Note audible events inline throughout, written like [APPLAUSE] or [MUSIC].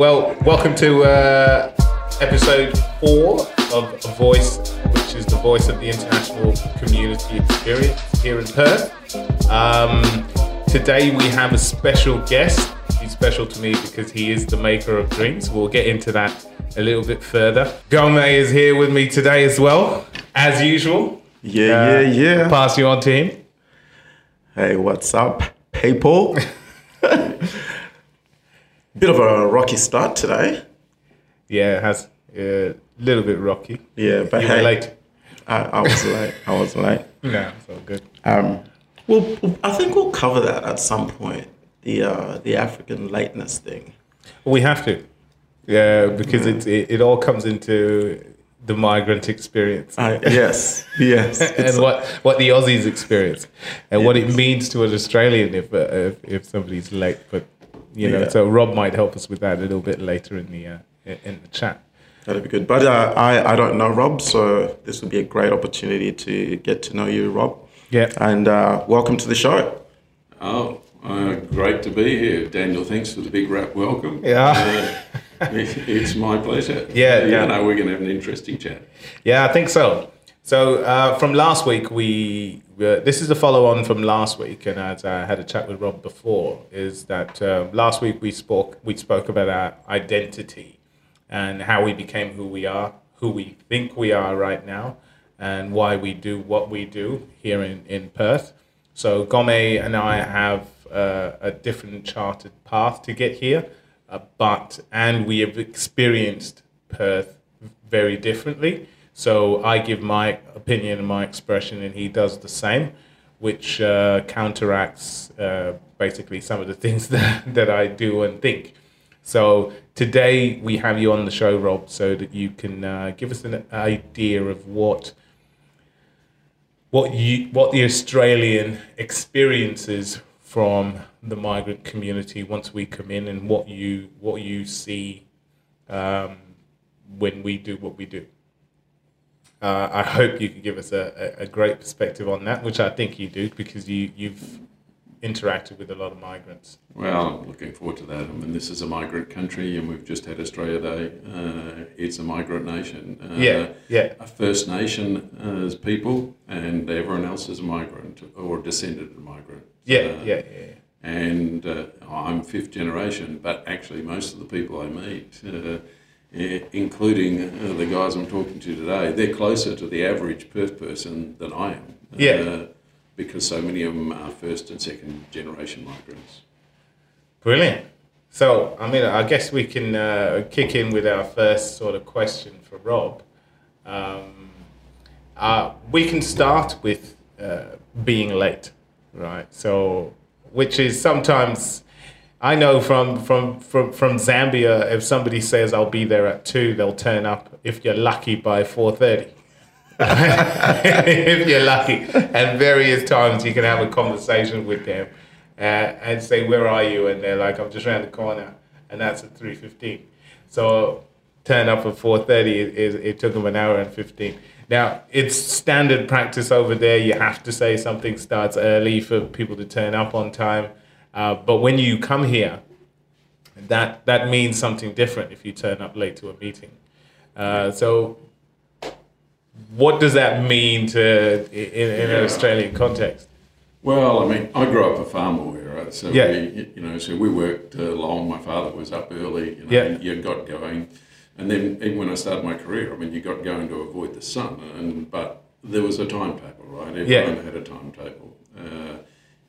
Well, welcome to uh, episode four of A Voice, which is the voice of the international community experience here in Perth. Um, today we have a special guest. He's special to me because he is the maker of drinks. We'll get into that a little bit further. Gome is here with me today as well, as usual. Yeah, Uh, yeah, yeah. Pass you on to him. Hey, what's up, people? [LAUGHS] Bit of a rocky start today. Yeah, it has a little bit rocky. Yeah, but You hey, late. I, I was late. I was late. [LAUGHS] No, it's all good. Um, well, I think we'll cover that at some point. The uh, the African lateness thing. We have to, yeah, because it, it it all comes into the migrant experience I, [LAUGHS] yes, yes. [LAUGHS] And what what the Aussies experience and what it means to an Australian if uh, if, if somebody's late. But you know, Yeah. so Rob might help us with that a little bit later in the uh, in in the chat. That'd be good. But uh, I, I don't know Rob, so this would be a great opportunity to get to know you, Rob. Yeah. And uh, welcome to the show. Oh, uh, great to be here, Daniel. Thanks for the big rap welcome. Yeah. Uh, it's my pleasure. Yeah, yeah. You know, we're going to have an interesting chat. Yeah, I think so. So uh, from last week, we uh, this is a follow on from last week, and as I had a chat with Rob before, is that uh, last week we spoke we spoke about our identity and how we became who we are, who we think we are right now, and why we do what we do here in in Perth. So Gome and I have uh, a different charted path to get here, uh, but and we have experienced Perth very differently. So I give my opinion and my expression, and he does the same, which uh, counteracts uh, basically some of the [LAUGHS] things that, that I do and think. So today we have you on the show, Rob, so that you can uh, give us an idea of what what you what the Australian experiences from the migrant community once we come in, and what you what you see um, when we do what we do. Uh, I hope you can give us a, a, great perspective on that, which I think you do because you you've interacted with a lot of migrants. Well, I'm looking forward to that. I mean, this is a migrant country, and we've just had Australia Day. Uh, it's a migrant nation. Uh, Yeah, yeah. A First Nation uh, as people, and everyone else is a migrant or descendant of a migrant. Yeah, Uh, yeah, yeah. and uh, I'm fifth generation, but actually most of the people I meet, including uh, the guys I'm talking to today, they're closer to the average Perth person than I am. Yeah. Uh, because so many of them are first and second generation migrants. Brilliant. So, I mean, I guess we can uh, kick in with our first sort of question for Rob. Um, uh, we can start with uh, being late, right? So, which is sometimes, I know from, from, from, from Zambia, if somebody says I'll be there at two, they'll turn up if you're lucky by four thirty. [LAUGHS] if you're lucky, and various times you can have a conversation with them uh, and say, "Where are you?" And they're like, "I'm just around the corner," and that's at three fifteen. So turn up at four thirty. It, it, it took them an hour and fifteen. Now it's standard practice over there. You have to say something starts early for people to turn up on time. Uh, but when you come here, that that means something different if you turn up late to a meeting. Uh, so what does that mean to in, in an Australian context? Well, I mean, I grew up a farm boy, right? So Yeah. we, you know, so we worked uh, long. My father was up early. You know, Yeah. you got going, and then even when I started my career, I mean, you got going to avoid the sun, and but there was a timetable, right? Everyone Yeah. had a timetable, uh,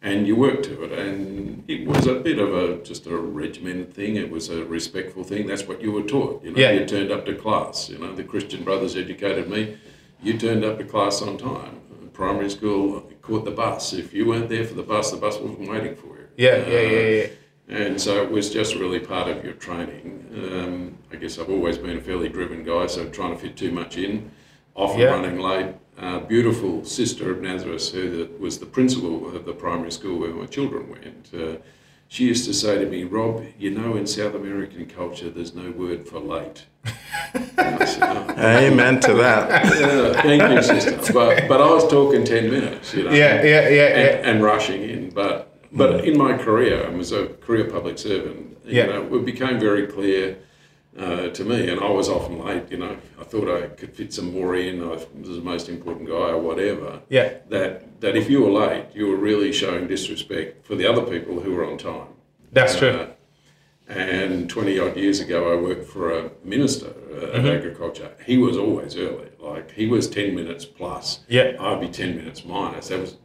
and you worked to it, and it was a bit of a just a regimented thing. It was a respectful thing. That's what you were taught. You know, Yeah. you turned up to class. You know, the Christian brothers educated me. You turned up to class on time. Primary school, caught the bus. If you weren't there for the bus, the bus wasn't waiting for you. Yeah, yeah, yeah, yeah. And so it was just really part of your training. Um, I guess I've always been a fairly driven guy, so trying to fit too much in, often Yeah. running late. Uh, beautiful sister of Nazareth, who the, was the principal of the primary school where my children went, uh, she used to say to me, Rob, you know, in South American culture, there's no word for late. Said, "Oh, Amen to that. yeah, thank you, sister. But, but I was talking 10 minutes, you know. Yeah, yeah, yeah, and, yeah. and rushing in. But But in my career, I was a career public servant. You Yeah. know, it became very clear uh, to me, and I was often late. You know, I thought I could fit some more in. I was the most important guy or whatever. Yeah. That that if you were late, you were really showing disrespect for the other people who were on time. That's true. Uh, and 20 odd years ago, I worked for a minister uh, of agriculture. He was always early. Like he was 10 minutes plus. Yeah. I'd be 10 minutes minus. That was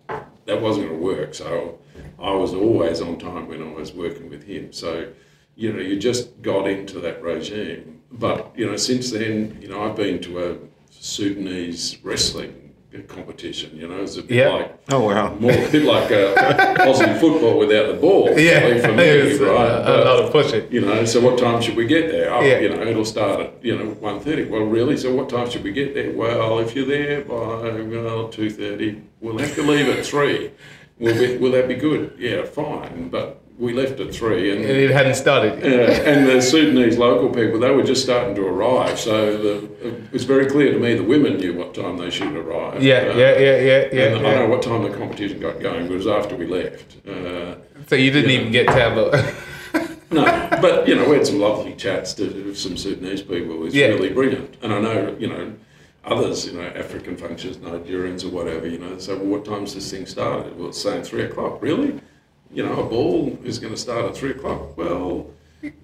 that wasn't going to work. So I was always on time when I was working with him. So, you know, you just got into that regime. But, you know, since then, you know, I've been to a Sudanese wrestling competition, you know, it's a bit Yeah. like Oh wow. [LAUGHS] more a bit like uh, Aussie football without the ball. Yeah, really, for me, it's, uh, right? a But, lot of pushing. you know, so what time should we get there? Oh, Yeah. you know, it'll start at you know one thirty. Well, really? So what time should we get there? Well, if you're there by well two thirty, we'll have to leave at three. Will be, will that be good? Yeah, fine. But we left at three, and And it hadn't started. uh, and the Sudanese local people, they were just starting to arrive. So the, it was very clear to me the women knew what time they should arrive. Yeah, Uh, yeah, yeah, yeah, yeah. and I know what time the competition got going. But it was after we left. Uh, So you didn't Yeah. even get to have a. [LAUGHS] [LAUGHS] no, but you know, we had some lovely chats to with some Sudanese people. It was Yeah. really brilliant. And I know, you know, others, you know, African functions, Nigerians or whatever, you know, so well, what time's this thing started? Well, it's saying three o'clock. Really? You know, a ball is going to start at three o'clock. Well,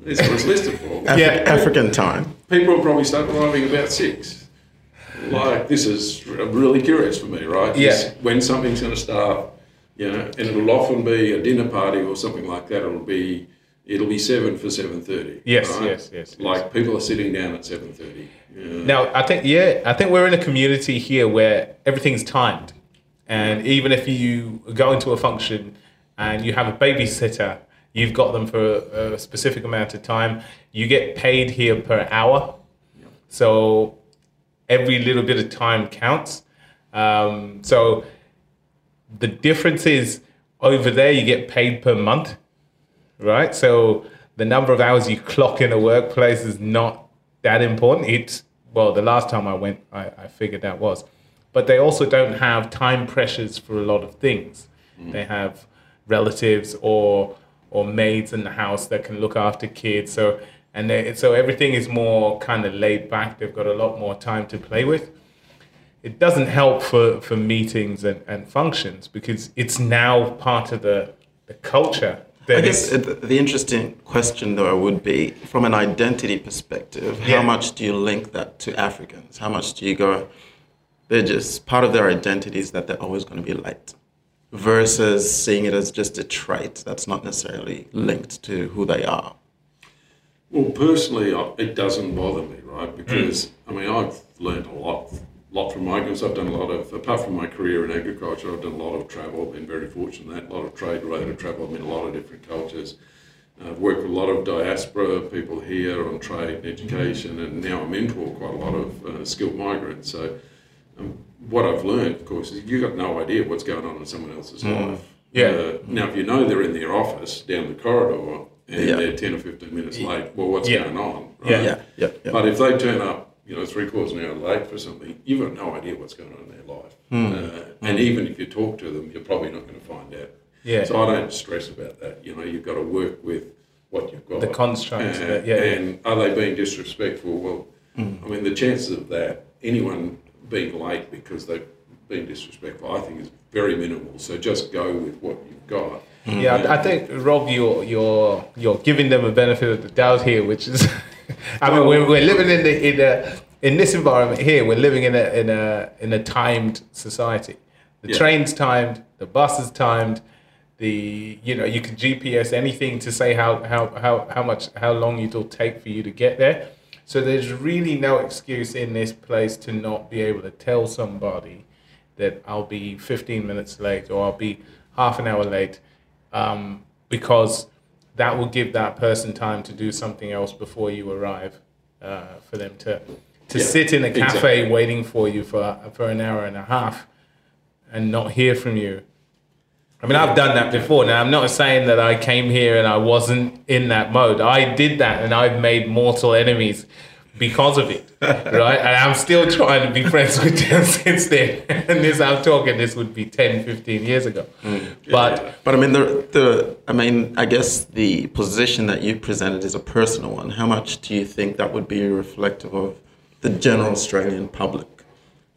it's what it's listed for. Afri- Yeah. African time. People will probably start arriving about six. Like, this is really curious for me, right? This- Yeah. when something's going to start, you know, and it'll often be a dinner party or something like that. It'll be, it'll be seven for seven thirty. Yes, yes, yes, yes. Like people are sitting down at seven thirty. Yeah. Now, I think yeah, I think we're in a community here where everything's timed, and even if you go into a function and you have a babysitter, you've got them for a, a specific amount of time. You get paid here per hour, so every little bit of time counts. Um, so the difference is over there you get paid per month, right? So the number of hours you clock in a workplace is not that important. It's well, the last time I went, I, I figured that was, but they also don't have time pressures for a lot of things. They have relatives or or maids in the house that can look after kids. So and they, so everything is more kind of laid back. They've got a lot more time to play with it doesn't help for, for meetings and, and functions because it's now part of the, the culture. I guess the interesting question, though, would be from an identity perspective, Yeah. how much do you link that to Africans? How much do you go, they're just part of their identity is that they're always going to be late, versus seeing it as just a trait that's not necessarily linked to who they are? Well, personally, I- it doesn't bother me, right? Because I mean, I've learned a lot, lot from migrants. I've done a lot of, apart from my career in agriculture, I've done a lot of travel. I've been very fortunate in that. A lot of trade-related travel. I've been a lot of different cultures. I've worked with a lot of diaspora people here on trade and education, and now I mentor quite a lot of uh, skilled migrants. So, what I've learned, of course, is you've got no idea what's going on in someone else's life. Yeah. Uh, now, if you know they're in their office down the corridor and Yeah. they're 10 or 15 minutes late, well, what's Yeah. going on? Right? Yeah. Yeah, yeah, yeah. But if they turn up, you know, three quarters of an hour late for something, you've got no idea what's going on in their life. Uh, and even if you talk to them, you're probably not going to find out. Yeah. So I don't stress about that. You know, you've got to work with what you've got. The constraints Uh, that- yeah, yeah. And are they being disrespectful? Well, I mean, the chances of that, anyone being late because they've been disrespectful, I think is very minimal. So just go with what you've got. yeah, I I think Rob, you're you're you're giving them a benefit of the doubt here, which is, [LAUGHS] I mean, we're, we're living in the in a in this environment here. We're living in a in a in a timed society. The Yeah. train's timed, the bus is timed, the you know you can GPS anything to say how how how how much how long it'll take for you to get there. So there's really no excuse in this place to not be able to tell somebody that I'll be 15 minutes late or I'll be half an hour late, um, because that will give that person time to do something else before you arrive, uh, for them to to Yeah, sit in a cafe exactly. waiting for you for for an hour and a half, and not hear from you. I mean, I've done that before. Now, I'm not saying that I came here and I wasn't in that mode. I did that, and I've made mortal enemies because of it, [LAUGHS] right? And I'm still trying to be friends with them [LAUGHS] since then. And this, I'm talking, this would be 10, 15 years ago. Mm. But But I mean, the, the I mean, I guess the position that you presented is a personal one. How much do you think that would be reflective of the general Australian public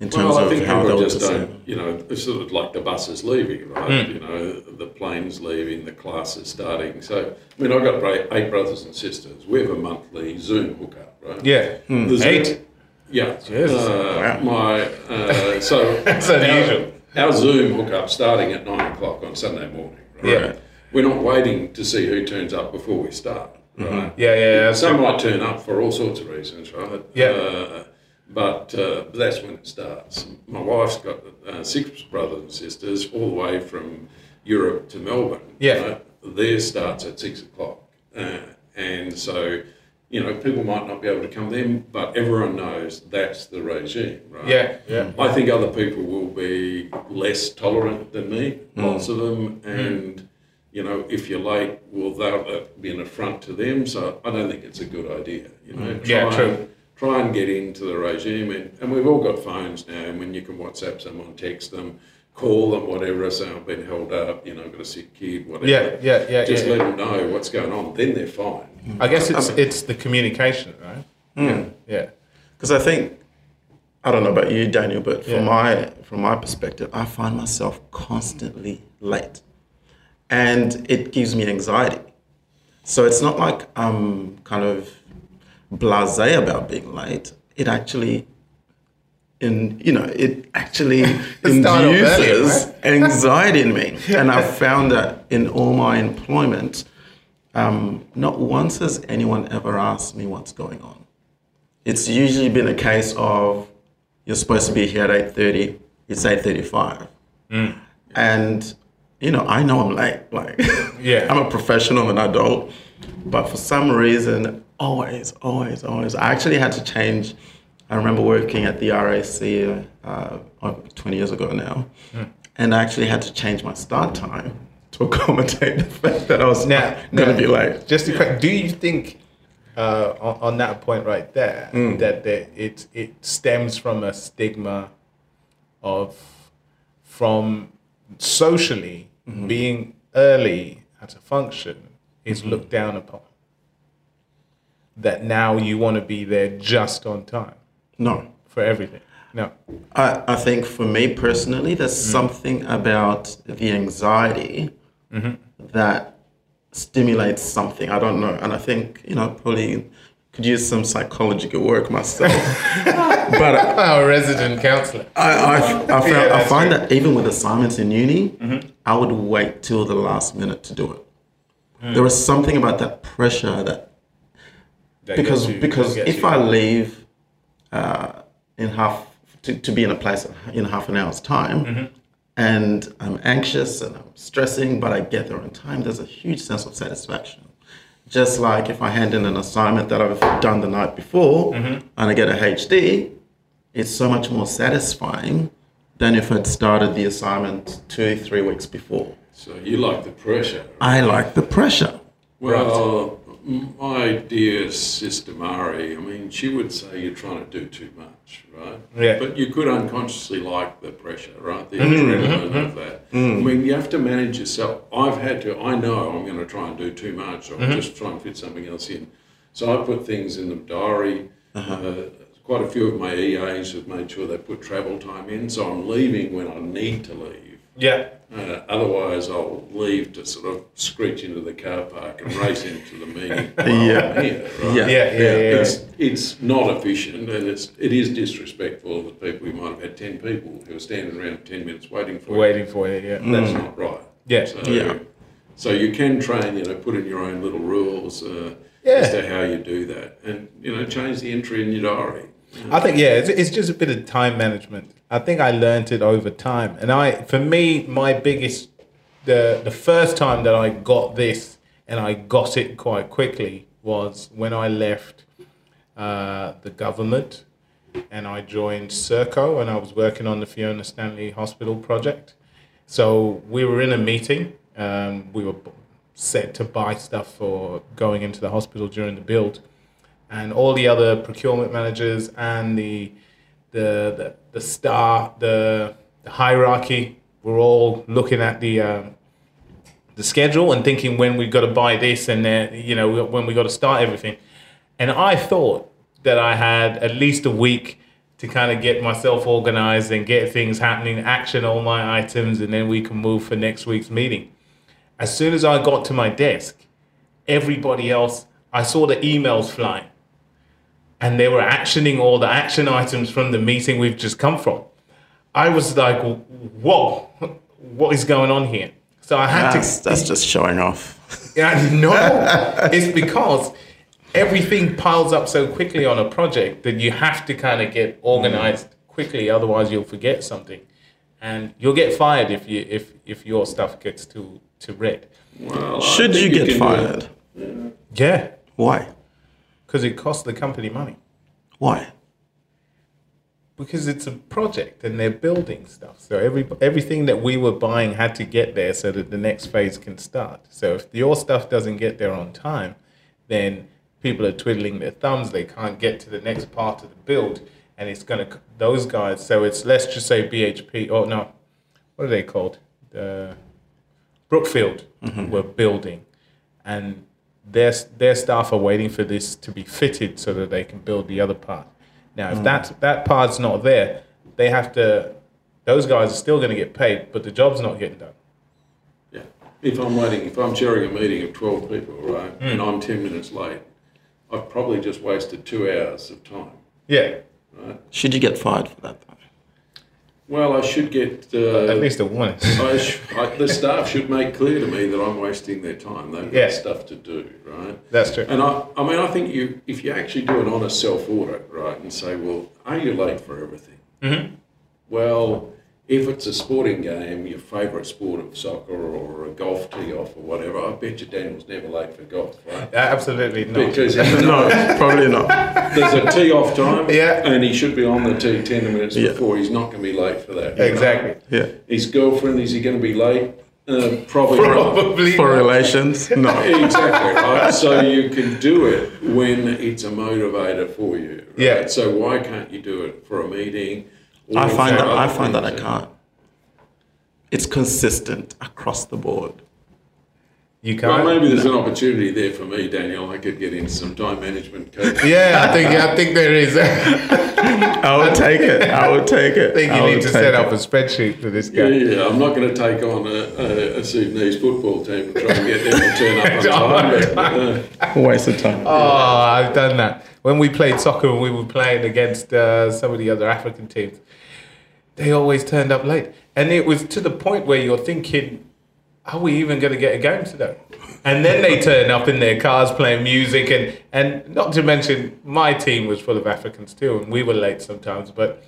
in terms Well, I of think how people just don't, you know, it's sort of like the bus is leaving, right? You know, the plane's leaving, the class is starting. So, I mean, I've got eight brothers and sisters. We have a monthly Zoom hookup, right? yeah, The Zoom- eight. Yeah. Jesus. Uh, My, uh, so, [LAUGHS] That's unusual. our, our Zoom hookup starting at nine o'clock on Sunday morning, right? Yeah. We're not waiting to see who turns up before we start, right? Yeah, yeah, yeah. Some might turn up for all sorts of reasons, right? Yeah. Uh, but uh, that's when it starts. My wife's got uh, six brothers and sisters, all the way from Europe to Melbourne. Yeah. right? Theirs starts at six o'clock. Uh, and so, you know, people might not be able to come then, but everyone knows that's the regime, right? Yeah, yeah. I think other people will be less tolerant than me, lots of them, and you know, if you're late, well, that'll be an affront to them. So I don't think it's a good idea. You know, Yeah, try true. And, try and get into the regime, and, and we've all got phones now, and when you can WhatsApp someone, text them, call them, whatever, say I've been held up, you know, I've got a sick kid, whatever. Yeah, yeah, yeah, Just yeah, let them know what's going on. Then they're fine. I guess it's it's the communication, right? Yeah, yeah, Because I think I don't know about you, Daniel, but Yeah. from my from my perspective, I find myself constantly late, and it gives me anxiety. So it's not like I'm kind of blasé about being late. It actually, in you know, it actually [LAUGHS] Start off earlier, induces [LAUGHS] anxiety in me, and I've found that in all my employment, um, not once has anyone ever asked me what's going on. It's usually been a case of you're supposed to be here at 8.30 it's 8.35 and you know i know i'm late like [LAUGHS] Yeah. i'm a professional and adult but for some reason always always always. I actually had to change i remember working at the rac uh, uh, 20 years ago now. And i actually had to change my start time to accommodate [LAUGHS] the fact that i was Now, going to be late. Just a quick, do you think uh, on, on that point right there that the, it it stems from a stigma of from socially being early at a function is looked down upon. That now you want to be there just on time no for everything. No. I, I think for me personally, there's mm-hmm. something about the anxiety mm-hmm. that stimulates something. I don't know. And I think, you know, probably could use some psychological work myself. [LAUGHS] but I, Our resident counselor. I, I, [LAUGHS] found, I that's find that even with assignments in uni, mm-hmm. I would wait till the last minute to do it. Mm. There was something about that pressure that That because gets you- because that gets if you. I leave uh, in half to, to be in a place in half an hour's time, Mm-hmm. and I'm anxious and I'm stressing, but I get there on time, there's a huge sense of satisfaction. Just like if I hand in an assignment that I've done the night before Mm-hmm. and I get a HD, it's so much more satisfying than if I'd started the assignment two, three weeks before. So you like the pressure. I like the pressure. Well, my dear sister Mari, I mean, she would say you're trying to do too much, right? Yeah. But you could unconsciously like the pressure, right? The mm-hmm. adrenaline mm-hmm. of that. Mm. I mean, you have to manage yourself. I've had to, I know I'm going to try and do too much or mm-hmm. just try and fit something else in. So I put things in the diary. Uh-huh. uh quite a few of my EAs have made sure they put travel time in. So I'm leaving when I need to leave. Yeah. Uh, otherwise, I'll leave to sort of screech into the car park and race into the meeting. while [LAUGHS] Yeah. I'm here, right? Yeah. Yeah, yeah, yeah. It's it's not efficient, and it's it is disrespectful of the people. You might have had ten people who are standing around ten minutes waiting for you. Waiting for you. Yeah. That's not right. Yeah. So, Yeah. So you can train, you know, put in your own little rules uh, Yeah. as to how you do that, and you know, change the entry in your diary. I think yeah, it's, it's just a bit of time management. I think I learned it over time, and I, for me, my biggest, the the first time that I got this, and I got it quite quickly, was when I left uh, the government, and I joined Serco, and I was working on the Fiona Stanley Hospital project. So we were in a meeting. Um, we were set to buy stuff for going into the hospital during the build and all the other procurement managers and the the the, the star the, the hierarchy were all looking at the um, the schedule and thinking when we've got to buy this and then you know when we got to start everything. And I thought that I had at least a week to kind of get myself organized and get things happening, action all my items, and then we can move for next week's meeting. As soon as I got to my desk, everybody else, I saw the emails flying and they were actioning all the action items from the meeting we've just come from. I was like, whoa, what is going on here? So I had That's, to. that's just showing off. [LAUGHS] Yeah, no, [LAUGHS] it's because everything piles up so quickly on a project that you have to kind of get organized mm. quickly, otherwise you'll forget something, and you'll get fired if you if if your stuff gets to to red. Well, Should think you get do fired? it. Yeah, Why? Because it costs the company money. Why? because it's a project and they're building stuff. So every everything that we were buying had to get there so that the next phase can start. So if your stuff doesn't get there on time, then people are twiddling their thumbs. They can't get to the next part of the build, and it's gonna those guys. So it's let's just say BHP. Oh no, what are they called? The Brookfield mm-hmm. were building, and their their staff are waiting for this to be fitted so that they can build the other part. Now, if that that part's not there, they have to. Those guys are still going to get paid, but the job's not getting done. Yeah. If I'm waiting, if I'm chairing a meeting of 12 people, right, Hmm. and I'm 10 minutes late, I've probably just wasted two hours of time, Yeah, right? Should you get fired for that? Well, I should get. Uh, at least a warning. [LAUGHS] I sh- I, the staff should make clear to me that I'm wasting their time. They've got stuff to do, right? That's true. And I, I mean, I think you, if you actually do an honest self audit, right, and say, well, are you late for everything? Mm-hmm. Well, if it's a sporting game, your favourite sport of soccer or a golf tee off or whatever, I bet you Daniel's never late for golf, right? Absolutely not. Because [LAUGHS] he No, probably not. there's a tee off time, Yeah. and he should be on the tee ten minutes Yeah. before. He's not going to be late for that. you know? Exactly. Yeah. His girlfriend is he going to be late? Uh, probably not. Probably For relations? No. [LAUGHS] exactly right. So you can do it when it's a motivator for you. Right? Yeah. So why can't you do it for a meeting? Or I find that I find that I can't. It's consistent across the board. You can't. maybe there's an opportunity there for me, Daniel. I could get into some time management coaching. Yeah, I think I think there is. I [LAUGHS] I would take it. I would take it. I think you I need would to take set it. up a spreadsheet for this Yeah, guy. yeah, I'm not going to take on a, a, a Sudanese football team and try and get them to turn up on time. But, uh, Waste of time. Oh, I've done that. When we played soccer and we were playing against uh, some of the other African teams, they always turned up late. And it was to the point where you're thinking, are we even going to get a game today? And then they turn up in their cars playing music. And, and not to mention, my team was full of Africans too, and we were late sometimes. But,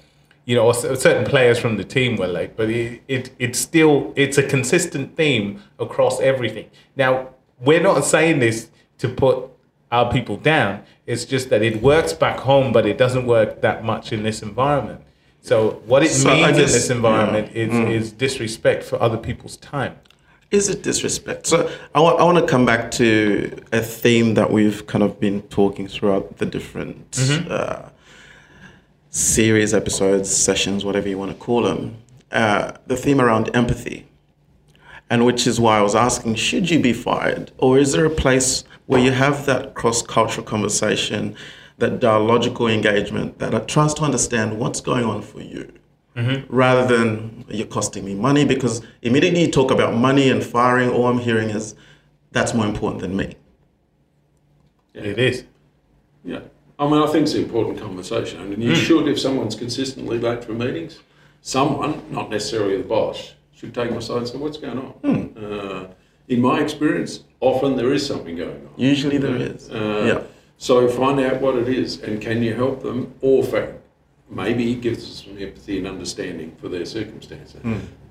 you know, certain players from the team were late. But it, it, it's still, it's a consistent theme across everything. Now, we're not saying this to put our people down. It's just that it works back home, but it doesn't work that much in this environment. So what it So I means in this environment yeah. is, is disrespect for other people's time. Is it disrespect? So I want to come back to a theme that we've kind of been talking throughout the different Mm-hmm. uh, series, episodes, sessions, whatever you want to call them. Uh, the theme around empathy, and which is why I was asking: Should you be fired, or is there a place where you have that cross-cultural conversation, that dialogical engagement, that tries to understand what's going on for you? Mm-hmm. rather than you're costing me money because immediately you talk about money and firing all i'm hearing is that's more important than me Yeah. It is. yeah. I mean, I think it's an important conversation. I mean, you hmm. should, if someone's consistently late for meetings, someone, not necessarily the boss, should take my side and say, what's going on? Uh, in my experience, often there is something going on. usually there is Uh, yeah So find out what it is and can you help them or fa- maybe it gives us some empathy and understanding for their circumstances.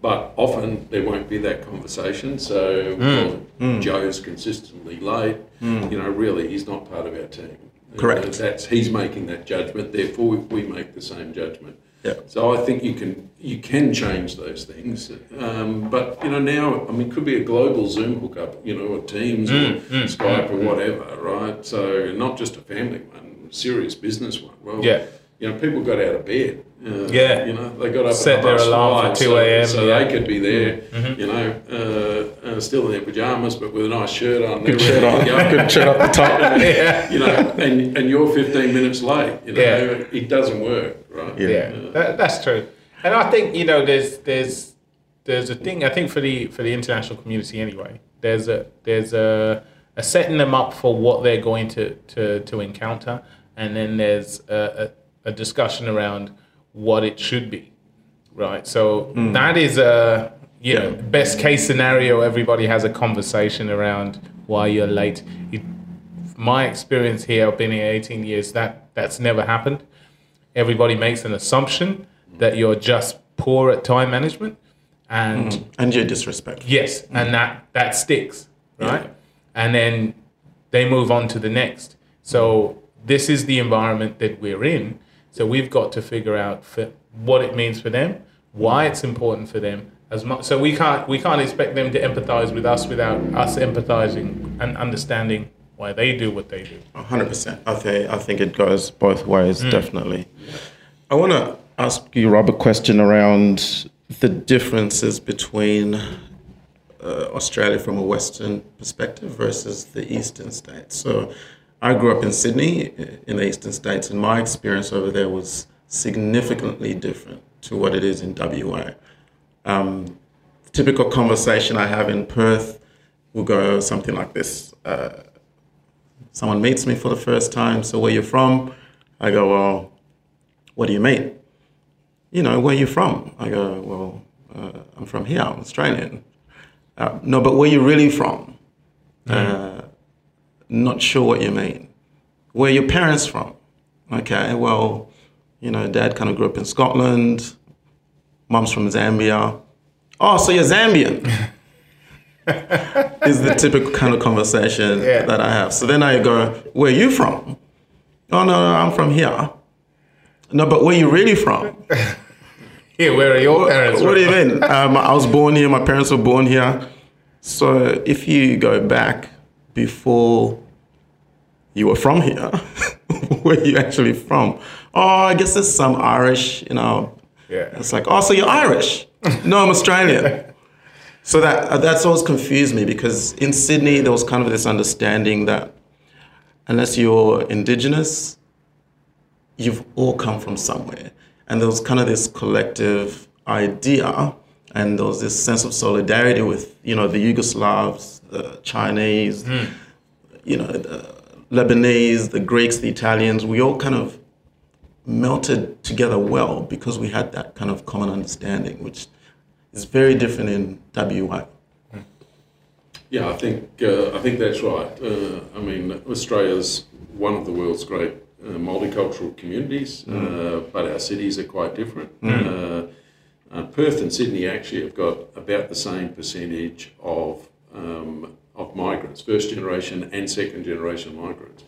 But often there won't be that conversation. So well, Joe's consistently late. You know, really, he's not part of our team. Correct. Uh, that's he's making that judgment. Therefore, we, we make the same judgment. Yeah. So I think you can you can change those things, um, but you know now I mean it could be a global Zoom hookup, you know, or Teams or mm, mm, Skype or mm, whatever, right? So not just a family one. serious business one. Well, Yeah. You know, people got out of bed. Uh, Yeah. You know, they got up Set at their alarm for 2 a.m., So, yeah. Mm-hmm. they could be there, you know, uh, uh, still in their pajamas, but with a nice shirt on. Good shirt on. [LAUGHS] Good shirt up the top. [LAUGHS] yeah. You know, and, and you're 15 minutes late. You know, Yeah. it doesn't work, right? yeah, that, that's true. And I think you know, there's there's there's a thing. I think for the for the international community anyway. There's a there's a, a setting them up for what they're going to to, to encounter, and then there's a, a, a discussion around what it should be, right? So hmm. that is a you know best case scenario. Everybody has a conversation around why you're late. It, my experience here, I've been here 18 years. That that's never happened everybody makes an assumption that you're just poor at time management and hmm. And you're disrespectful. yes and that that sticks right and then they move on to the next so this is the environment that we're in so we've got to figure out for what it means for them why it's important for them as much so we can't we can't expect them to empathize with us without us empathizing and understanding why they do what they do hundred percent. I think I think it goes both ways, definitely. I want to ask you, Rob, a question around the differences between uh, Australia from a Western perspective versus the Eastern states. So, I grew up in Sydney, in the Eastern states, and my experience over there was significantly different to what it is in WA. Um, typical conversation I have in Perth will go something like this. Uh, someone meets me for the first time, so where you from? I go, well, what do you mean? You know, where you from? I go, well, uh, I'm from here, I'm Australian. Uh, no, but where you really from? Uh, not sure what you mean. Where your parents from? Okay, well, you know, dad kind of grew up in Scotland, mom's from Zambia. Oh, so you're Zambian? [LAUGHS] is the typical kind of conversation Yeah. that I have. So then I go, Where are you from? Oh, no, no, I'm from here. No, but where are you really from? [LAUGHS] here where are your parents What do you mean? Um, I was born here, my parents were born here. So if you go back before you were from here, [LAUGHS] where are you actually from? Oh, I guess there's some Irish, you know. Yeah. It's like, oh, so you're Irish? [LAUGHS] no, I'm Australian. So that that's always confused me because in Sydney there was kind of this understanding that unless you're indigenous, you've all come from somewhere, and there was kind of this collective idea, and there was this sense of solidarity with you know the Yugoslavs, the Chinese, you know the Lebanese, the Greeks, the Italians. We all kind of melted together well because we had that kind of common understanding, which is very different in WA. Yeah, I think uh, I think that's right. Uh, I mean, Australia's one of the world's great uh, multicultural communities, uh, but our cities are quite different. Uh, uh, Perth and Sydney actually have got about the same percentage of um, of migrants, first generation and second generation migrants.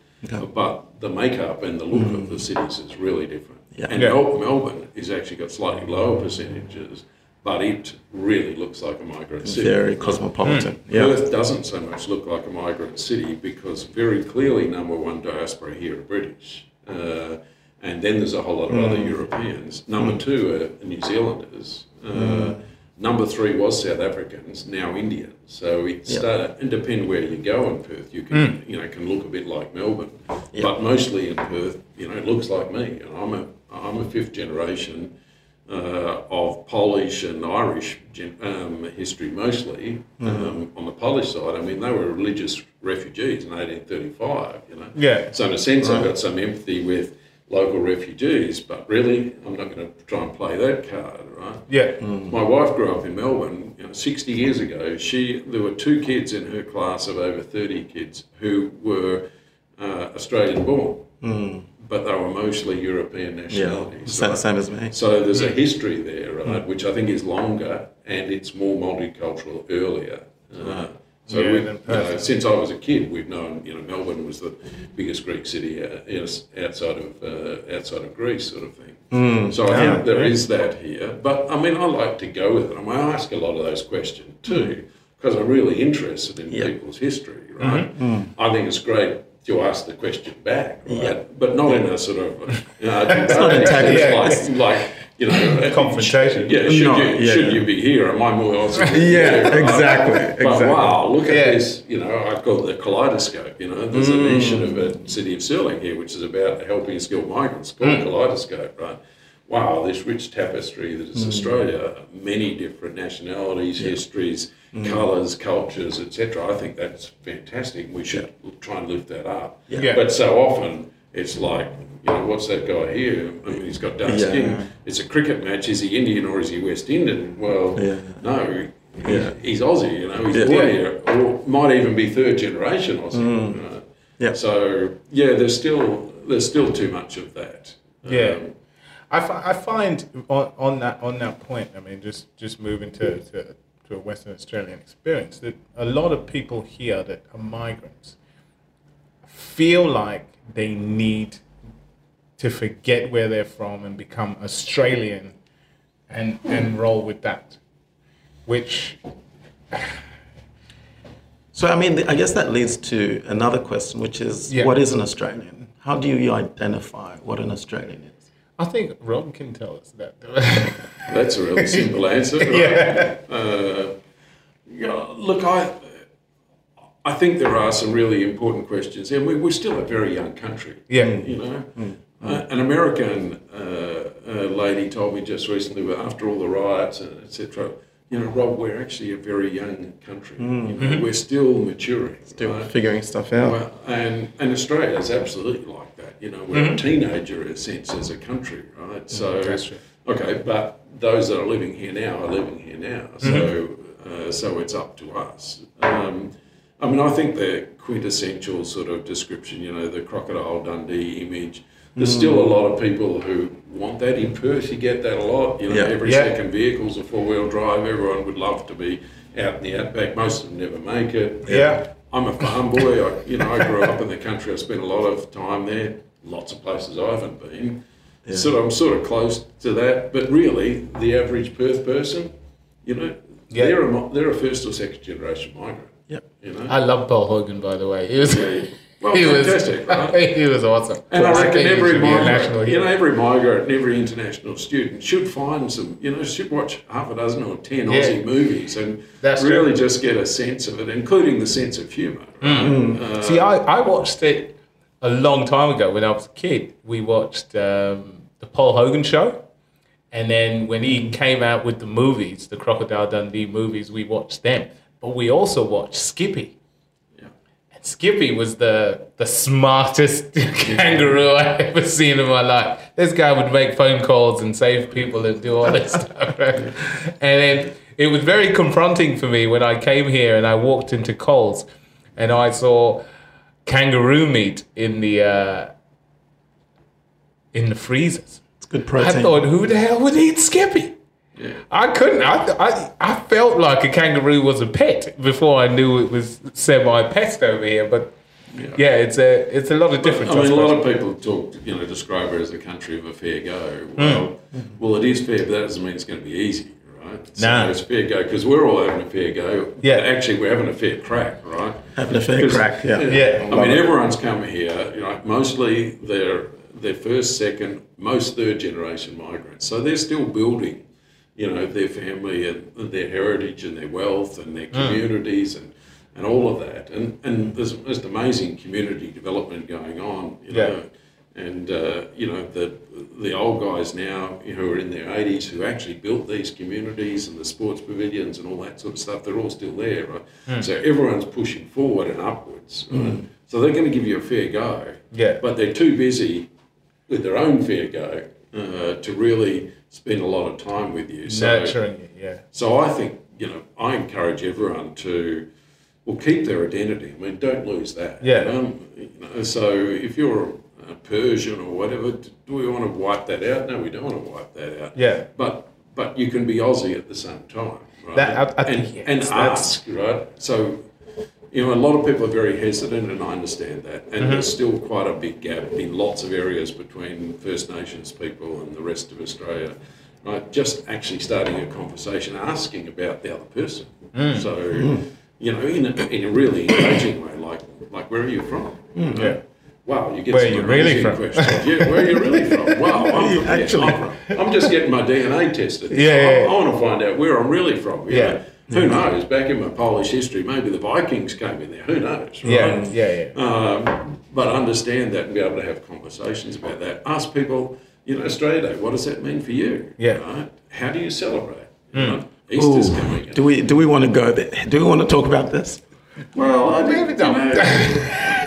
But the makeup and the look of the cities is really different. Yeah. And Yeah. Melbourne has actually got slightly lower percentages, but it really looks like a migrant city. Very cosmopolitan. Yeah. Perth doesn't so much look like a migrant city because very clearly number one diaspora here are British. Uh, and then there's a whole lot of other Europeans. Number two are New Zealanders. Uh, Number three was South Africans, now Indians. So it Yeah. started, and depend where you go in Perth, you can you know can look a bit like Melbourne, but mostly in Perth, you know, it looks like me. And I'm a I'm a fifth generation uh, of Polish and Irish gen- um, history, mostly um, on the Polish side. I mean, they were religious refugees in 1835. You know, Yeah. So in a sense, I've got some empathy with local refugees, but really, I'm not going to try and play that card, right? Yeah. My wife grew up in Melbourne. You know, 60 years ago, she there were two kids in her class of over 30 kids who were uh, Australian born, but they were mostly European nationalities. Same, right? same as me. So there's a history there, right, which I think is longer and it's more multicultural earlier. Uh, so Yeah, we, than you know, since I was a kid, we've known you know Melbourne was the biggest Greek city uh, outside of uh, outside of Greece, sort of thing. So I Yeah. think there is that here. But I mean, I like to go with it. I, mean, I ask a lot of those questions too because I'm really interested in Yeah. people's history. Right? I think it's great to ask the question back, right? Yeah. But not in a sort of you know, [LAUGHS] it's not antagonistic. [LAUGHS] like, like you know [LAUGHS] [LAUGHS] Confrontation. Yeah, should No, you yeah, should yeah. you be here? Am I more [LAUGHS] Aussie? than Yeah, you? exactly, But exactly. wow, look at Yeah. this. You know, I've got the kaleidoscope. You know, there's Mm. an initiative at City of Stirling here, which is about helping skilled migrants called Mm. Kaleidoscope, right? Wow, this rich tapestry that is Mm. Australia, many different nationalities, histories, Mm. colours, cultures, etc. I think that's fantastic. We should try and lift that up. Yeah. But so often it's like, you know, what's that guy here? I mean, he's got dark Yeah. skin. It's a cricket match. Is he Indian or is he West Indian? Well, Yeah. no, he's, Yeah. he's Aussie. You know, he's Yeah. born Yeah. here, or might even be third generation Aussie. Mm. you know. Yeah. So yeah, there's still there's still too much of that. Yeah. Um, I, find on, on that on that point, I mean, just just moving to, to to a Western Australian experience, that a lot of people here that are migrants feel like they need to forget where they're from and become Australian, and and roll with that, which So I mean, I guess that leads to another question, which is, Yeah. what is an Australian? How do you identify what an Australian is? I think Rob can tell us that. That's a really simple [LAUGHS] answer. right? yeah. Uh, yeah, look, I, I think there are some really important questions, and we, we're still a very young country. Yeah. You know, uh, an American uh, uh, lady told me just recently, well, after all the riots and etc. You know, Rob, we're actually a very young country. You know, We're still maturing. Still right? figuring stuff out. Well, and and Australia is absolutely like that. You know, we're a teenager in a sense as a country, right? So that's true. okay, but those that are living here now are living here now. So uh, so it's up to us. Um, I mean, I think the quintessential sort of description, you know, the crocodile Dundee image. There's still a hmm. lot of people who want that in Perth. You get that a lot. You know, Yeah. every Yeah. second vehicle's a four-wheel drive. Everyone would love to be out in the outback. Most of them never make it. Yeah. I'm a farm boy. I, you know, I grew up in the country. I spent a lot of time there. Lots of places I haven't been. Yeah. So I'm sort of close to that. But really, the average Perth person, you know, Yeah. they're a they're a first or second generation migrant. You know, I love Paul Hogan, by the way. He was, Yeah. [LAUGHS] Well, he was, fantastic, right? [LAUGHS] he was awesome. and I reckon every should be a migrant, you know, every migrant and every international student should find some, you know, should watch half a dozen or ten Yeah. Aussie movies and That's really true. just get a sense of it, including the sense of humour. Right? Mm. Uh, See, I, I watched it a long time ago when I was a kid. We watched um, the Paul Hogan show. And then when he came out with the movies, the Crocodile Dundee movies, we watched them. But we also watched Skippy. Yeah. And Skippy was the the smartest [LAUGHS] kangaroo I've ever seen in my life. This guy would make phone calls and save people and do all this [LAUGHS] stuff. Right? And then it was very confronting for me when I came here and I walked into Coles and I saw kangaroo meat in the uh, in the freezers. It's good protein. I thought, who the hell would eat Skippy? Yeah. I couldn't. I, I, I felt like a kangaroo was a pet before I knew it was semi-pest over here. But Yeah. yeah, it's a it's a lot of different. I mean, a lot of people talk, you know, describe it as a country of a fair go. Hmm. Well, well, it is fair, but that doesn't mean it's going to be easy, right? So No. it's fair go because we're all having a fair go. Yeah. Actually, we're having a fair crack, right? Having a fair crack, yeah. Yeah. I mean, everyone's come here. You know, mostly they're they're first, second, most third generation migrants. So they're still building, you know, their family and, their heritage and their wealth and their communities and, and all of that. And and there's just amazing community development going on. You Yeah. And uh, you know the the old guys now who are in their 80s who actually built these communities and the sports pavilions and all that sort of stuff. They're all still there, right? So everyone's pushing forward and upwards. Right? So they're going to give you a fair go. Yeah. But they're too busy with their own fair go uh, to really spend a lot of time with you. So, nurturing it. Yeah. so I think you know I encourage everyone to well keep their identity. I mean, don't lose that. Yeah. Um, you know, so if you're a Persian or whatever, do we want to wipe that out? No, we don't want to wipe that out. Yeah. But but you can be Aussie at the same time, right? That- I- I and, think, yes, and that's- ask, right? So you know, a lot of people are very hesitant, and I understand that. And Mm-hmm. there's still quite a big gap in lots of areas between First Nations people and the rest of Australia. Right? Just actually starting a conversation, asking about the other person. Mm. So, you know, in a, in a really engaging way, like like where are you from? Yeah. Wow, you get Where some you really amazing from? questions. Yeah, where are you really from? [LAUGHS] Wow, I'm, you from- actually I'm, I'm just getting my DNA tested. Yeah, I, yeah, yeah. want to find out where I'm really from. Yeah. know. Who knows? Back in my Polish history, maybe the Vikings came in there. Who knows? Right? Yeah, yeah, yeah. Um, but understand that and be able to have conversations about that. Ask people, you know, Australia Day, what does that mean for you? Yeah. Right? How do you celebrate? You know, Easter's Ooh, coming. do we do we want to go there? Do we want to talk about this? Well, I think, Maybe you don't. [LAUGHS]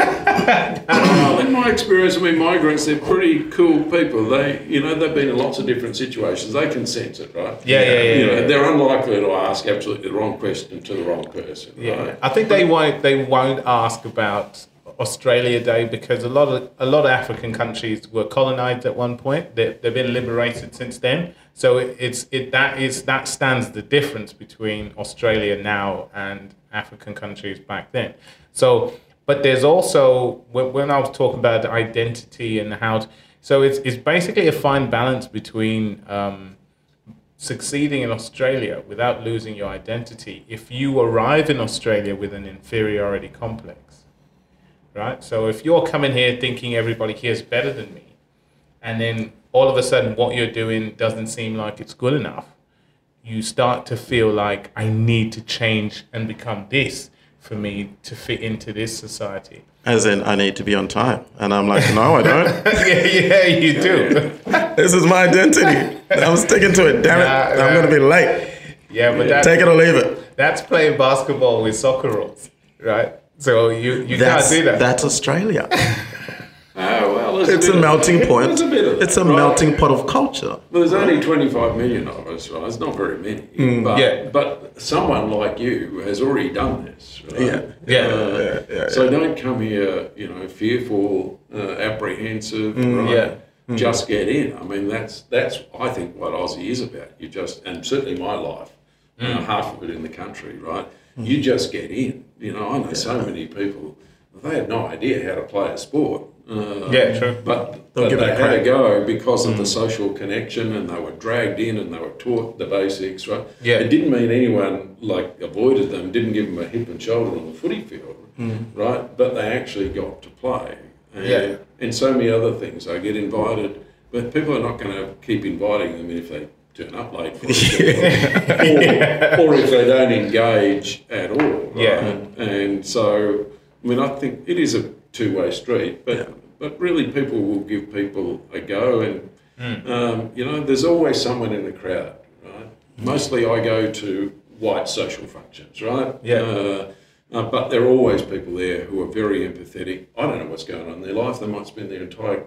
well, in my experience, I mean, migrants, they're pretty cool people. They, you know, they've been in lots of different situations. They can sense it, right? Yeah, yeah, yeah, You know, yeah. they're unlikely to ask absolutely the wrong question to the wrong person, Yeah, right? I think they won't. They won't ask about Australia Day because a lot of a lot of African countries were colonized at one point. They, they've been liberated since then. So it, it's it that is that stands the difference between Australia now and African countries back then. So, but there's also when, I was talking about identity and how. To, so it's it's basically a fine balance between. Um, succeeding in Australia without losing your identity if you arrive in Australia with an inferiority complex. Right? So if you're coming here thinking everybody here is better than me, and then all of a sudden what you're doing doesn't seem like it's good enough, you start to feel like I need to change and become this for me to fit into this society. As in, I need to be on time, and I'm like, no, I don't. [LAUGHS] yeah, yeah, you do. this is my identity. I'm sticking to it. Damn it, Nah, I'm gonna be late. Yeah, but that, Take it or leave it. that's playing basketball with soccer rules, right? So you, you That's can't do that. that's Australia. Oh, [LAUGHS] well, there's It's bit a of- melting point. There's a bit of It's a right? melting pot of culture. There's only 25 million of us, right? It's not very many. but, Mm, yeah. but someone like you has already done this, right? Yeah. Yeah. Uh, Yeah, yeah, so don't come here, you know, fearful, uh, apprehensive, right? Mm, yeah. Mm. Just get in. I mean, that's that's I think what Aussie is about. You just and certainly my life, you Mm. know, half of it in the country, right? You just get in. You know, I know so many people. They had no idea how to play a sport. Uh, Yeah, true. But, but they had to go because of the social connection, and they were dragged in, and they were taught the basics. Right? Yeah. It didn't mean anyone like avoided them, didn't give them a hip and shoulder on the footy field, right? But they actually got to play. And, Yeah. And so many other things. They get invited, but people are not going to keep inviting them if they turn up late, for [LAUGHS] or, or if they don't engage at all. Right? Yeah. And so, I mean, I think it is a two-way street, but but really, people will give people a go, and um, you know, there's always someone in the crowd, right? Mostly, I go to white social functions, right? Yeah. Uh, uh, but there are always people there who are very empathetic. I don't know what's going on in their life. They might spend their entire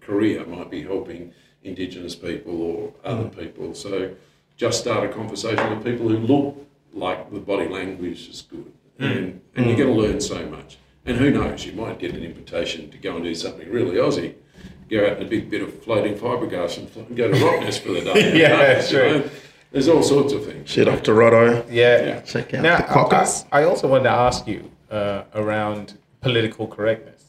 career might be helping Indigenous people or other people. So just start a conversation with people who look like the body language is good, and, and you're going to learn so much. And who knows, you might get an invitation to go and do something really Aussie. Go out in a big bit of floating fiberglass and fl- go to Rottnest for the [LAUGHS] day. Yeah, You true. know, There's all sorts of things. Shit off to Rotto. Yeah. Yeah. Check out Now, the quokkas. I, I also wanted to ask you uh, around political correctness.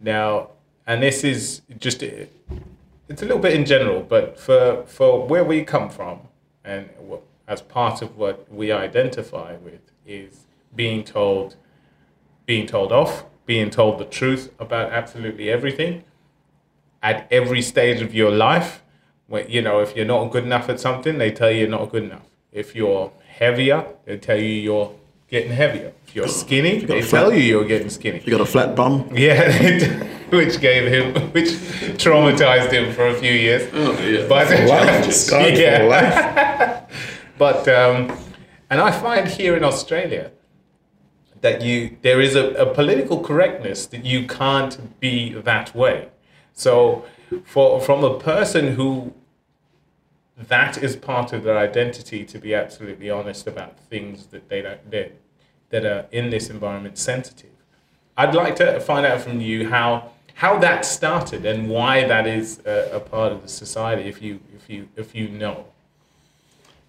Now, and this is just it's a little bit in general, but for for where we come from, and what, as part of what we identify with is being told, being told off, being told the truth about absolutely everything at every stage of your life. When, you know, if you're not good enough at something, they tell you you're not good enough. If you're heavier, they tell you you're getting heavier. If you're skinny, got they flat- tell you you're getting skinny. You got a flat bum? Yeah, [LAUGHS] which gave him, which traumatized him for a few years. Oh, yeah. But [LAUGHS] Life. Yeah. [LAUGHS] but um, and I find here in Australia that you there is a, a political correctness that you can't be that way. So for from a person who that is part of their identity to be absolutely honest about things that they don't that, that are in this environment sensitive. I'd like to find out from you how how that started and why that is a, a part of the society if you if you if you know.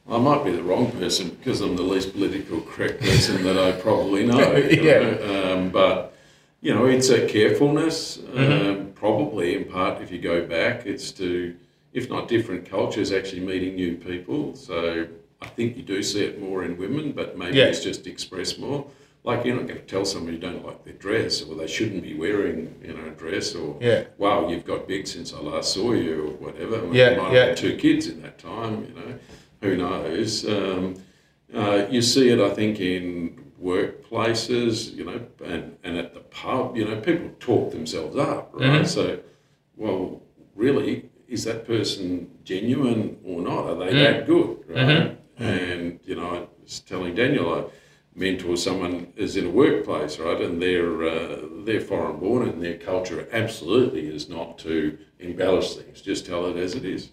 I might be the wrong person because I'm the least political correct person that I probably know. [LAUGHS] Yeah. know. Um, but you know, it's a carefulness. Um, probably in part, if you go back, it's to, if not different cultures, actually meeting new people. So I think you do see it more in women, but maybe Yeah. it's just expressed more. like you're not going to tell somebody you don't like their dress or they shouldn't be wearing you know a dress or Yeah. wow you've got big since I last saw you or whatever. Yeah, you might yeah. have had two kids in that time, you know, who knows. Um, uh, you see it, I think, in workplaces, you know, and, and at the pub, you know, people talk themselves up, right? So, well, really, is that person genuine or not? Are they that good, right? And, you know, I was telling Daniel, I mentor someone is in a workplace, right? And they're, uh, they're foreign born and their culture absolutely is not to embellish things, just tell it as it is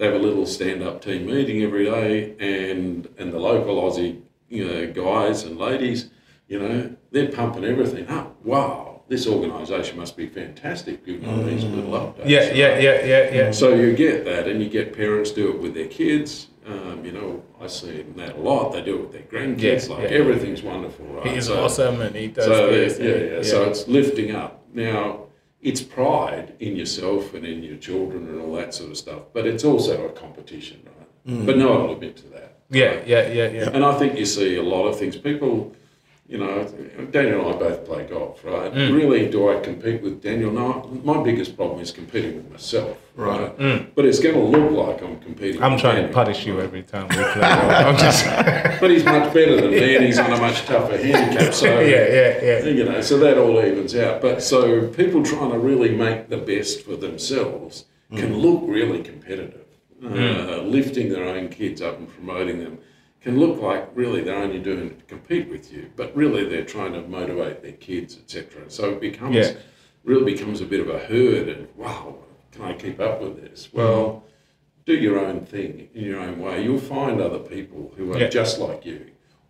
they have a little stand-up team meeting every day, and and the local Aussie, you know, guys and ladies, you know, they're pumping everything up. Wow, this organisation must be fantastic, giving all these little updates. Yeah, yeah, yeah, yeah, yeah. So you get that, and you get parents do it with their kids. Um, you know, I see that a lot. They do it with their grandkids. Yeah, like yeah. everything's wonderful, right? He's So- awesome and he does so this. yeah, yeah, So it's lifting up. Now it's pride in yourself and in your children and all that sort of stuff, but it's also a competition, right? Mm. But no one will admit to that. yeah, yeah, yeah, yeah. And I think you see a lot of things. People, you know, Daniel and I both play golf, right? Mm. Really, do I compete with Daniel? No, my biggest problem is competing with myself, right? Right. But it's going to look like I'm competing. Mm. I'm trying to punish you every time we play. I'm just, [LAUGHS] But he's much better than me, and he's on a much tougher handicap. So [LAUGHS] yeah, yeah, yeah. you know, so that all evens out. But so people trying to really make the best for themselves can look really competitive. Uh, lifting their own kids up and promoting them can look like really they're only doing it to compete with you, but really they're trying to motivate their kids, etc. So it becomes Yeah. really becomes a bit of a herd, and wow, can I keep up with this? Well. Do your own thing in your own way. You'll find other people who are Yeah. just like you,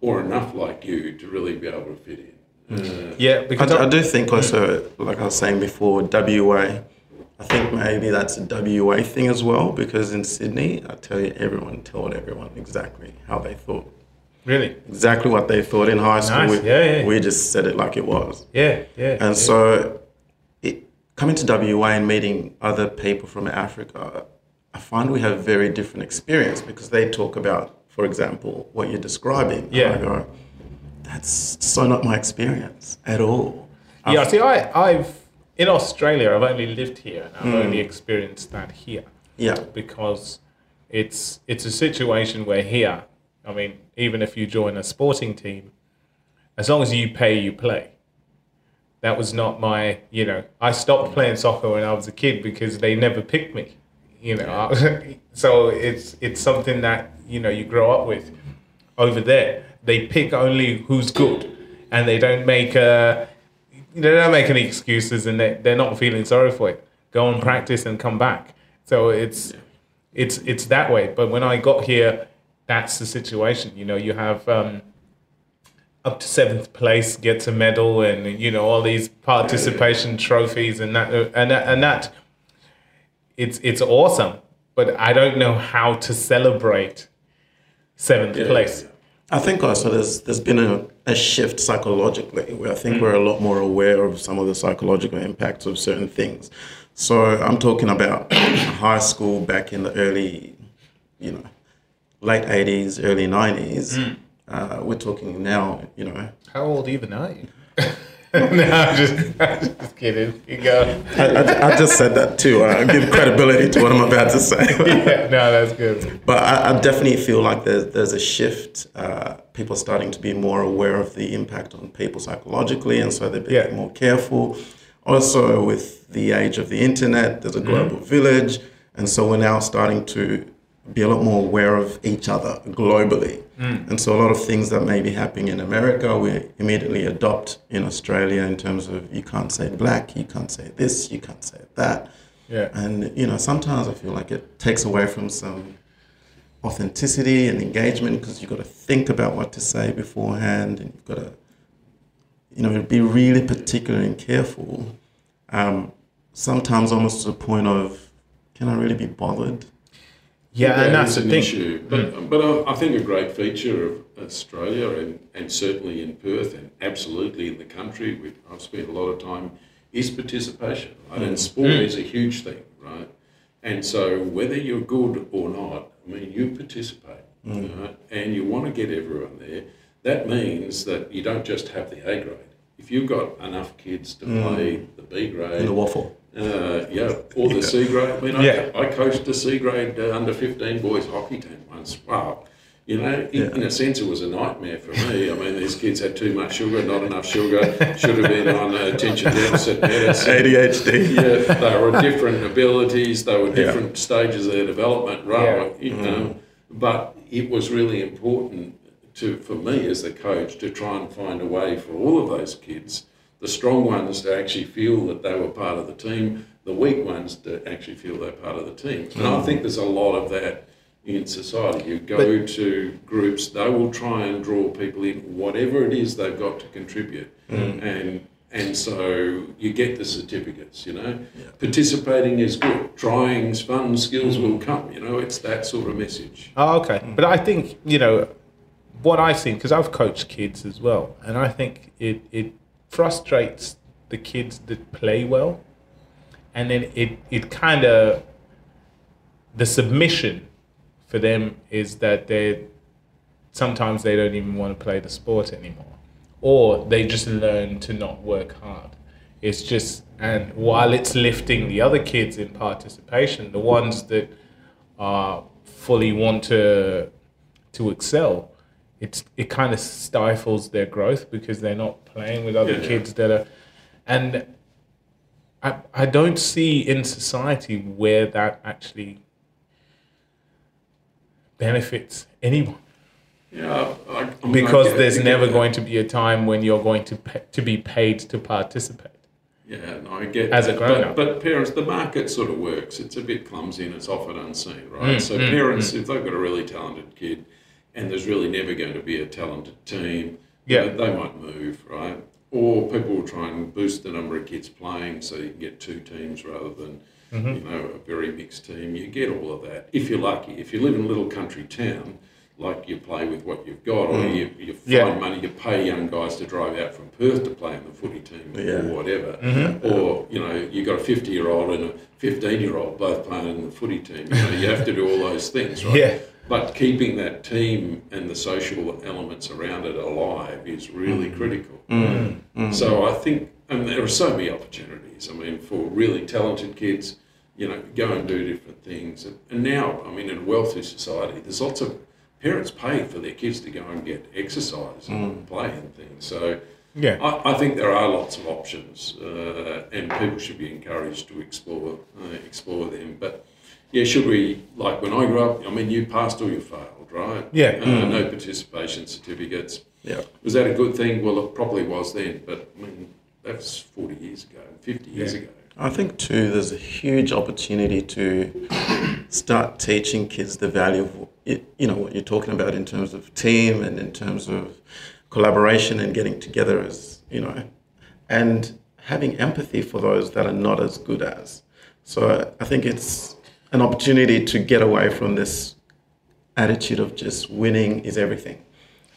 or enough like you to really be able to fit in. Uh, Yeah, I, because I do think also, like I was saying before, WA. I think maybe that's a WA thing as well because in Sydney, I tell you, everyone told everyone exactly how they thought, really, exactly what they thought in high school. Nice, We, yeah, yeah. we just said it like it was. yeah, yeah. And yeah. so, it, coming to WA and meeting other people from Africa, I find we have very different experience because they talk about, for example, what you're describing. Yeah. I go, that's so not my experience at all. Yeah, see, I, I've in Australia, I've only lived here and I've only experienced that here Yeah. because it's it's a situation where here, I mean, even if you join a sporting team, as long as you pay, you play. That was not my, you know, I stopped playing soccer when I was a kid because they never picked me, you know. [LAUGHS] so it's it's something that you know you grow up with. Over there, they pick only who's good, and they don't make uh they don't make any excuses, and they they're not feeling sorry for it. Go and practice and come back. So it's it's it's that way. But when I got here, that's the situation. You know, you have um, up to seventh place gets a medal, and you know all these participation trophies, and that and that, and that. It's it's awesome, but I don't know how to celebrate seventh Yeah. place. I think also there's there's been a, a shift psychologically where I think we're a lot more aware of some of the psychological impacts of certain things. So I'm talking about [COUGHS] high school back in the early, you know, late 80s, early 90s. Uh, we're talking now, you know, How old even are you? [LAUGHS] [LAUGHS] no, I'm just, I'm just kidding. You go. I, I, I just said that too. I give credibility to what I'm about to say. [LAUGHS] Yeah, no, that's good. But I, I definitely feel like there's, there's a shift. Uh, people are starting to be more aware of the impact on people psychologically, and so they're being Yeah. more careful. Also, with the age of the internet, there's a global village, and so we're now starting to be a lot more aware of each other globally. And so, a lot of things that may be happening in America, we immediately adopt in Australia in terms of you can't say black, you can't say this, you can't say that. Yeah. And you know, sometimes I feel like it takes away from some authenticity and engagement because you've got to think about what to say beforehand, and you've got to, you know, be really particular and careful. Um, sometimes almost to the point of, can I really be bothered? Yeah, and that's an issue. But, mm. but I, I think a great feature of Australia and, and certainly in Perth and absolutely in the country, we, I've spent a lot of time, is participation. Right? And mm. sport mm. is a huge thing, right? And so whether you're good or not, I mean, you participate right? and you want to get everyone there. that means that you don't just have the A grade. If you've got enough kids to play the B grade, In the waffle. Uh, yeah, or the C grade. I mean, I, Yeah. I coached a C grade uh, under 15 boys hockey team once. Wow. You know, in, in a sense, it was a nightmare for me. I mean, these kids had too much sugar, not enough sugar, should have been on uh, attention deficit medicine. ADHD. Yeah, they were different abilities, they were different stages of their development, right? Yeah. You know, but it was really important to for me as the coach to try and find a way for all of those kids, the strong ones to actually feel that they were part of the team, the weak ones to actually feel they're part of the team. And I think there's a lot of that in society. You go to groups, they will try and draw people in, whatever it is they've got to contribute. Mm. And and so you get the certificates, you know. Participating is good. Trying's fun, skills will come, you know, it's that sort of message. Oh, okay. Mm. But I think, you know, what I've seen, because I've coached kids as well, and I think it, it frustrates the kids that play well. And then it, it kind of, the submission for them is that they sometimes they don't even want to play the sport anymore. Or they just learn to not work hard. It's just, and while it's lifting the other kids in participation, the ones that are fully want to to excel, it's it kind of stifles their growth because they're not playing with other Yeah, yeah. kids that are, and I I don't see in society where that actually benefits anyone Yeah, I, I mean, because there's I get never that. going to be a time when you're going to pay, to be paid to participate. Yeah, no, I get As a that. grown-up. But, but parents, the market sort of works. It's a bit clumsy and it's often unseen, right? Mm, so parents, if they've got a really talented kid and there's really never going to be a talented team, Yeah. know, they might move, right? Or people will try and boost the number of kids playing so you can get two teams rather than, Mm-hmm. you know, a very mixed team. You get all of that if you're lucky. If you live in a little country town, like you play with what you've got, or you, you find Yeah. money, you pay young guys to drive out from Perth to play in the footy team Yeah. or whatever. Mm-hmm. Or, you know, you've got a 50 year old and a 15 year old both playing in the footy team. You know, you have to do all those things, right? Yeah. But keeping that team and the social elements around it alive is really critical. So I think, and there are so many opportunities. I mean, for really talented kids, you know, go and do different things. And, and now, I mean, in a wealthy society, there's lots of parents pay for their kids to go and get exercise and play and things. So Yeah. I, I think there are lots of options, uh, and people should be encouraged to explore uh, explore them. But yeah, should we like when I grew up? I mean, you passed or you failed, right? Yeah. Uh, No participation certificates. Yeah. Was that a good thing? Well, it probably was then, but I mean, that's forty years ago, fifty years Yeah. ago. I think too, there's a huge opportunity to start teaching kids the value of it, you know what you're talking about in terms of team and in terms of collaboration and getting together as you know, and having empathy for those that are not as good as. So I think it's an opportunity to get away from this attitude of just winning is everything,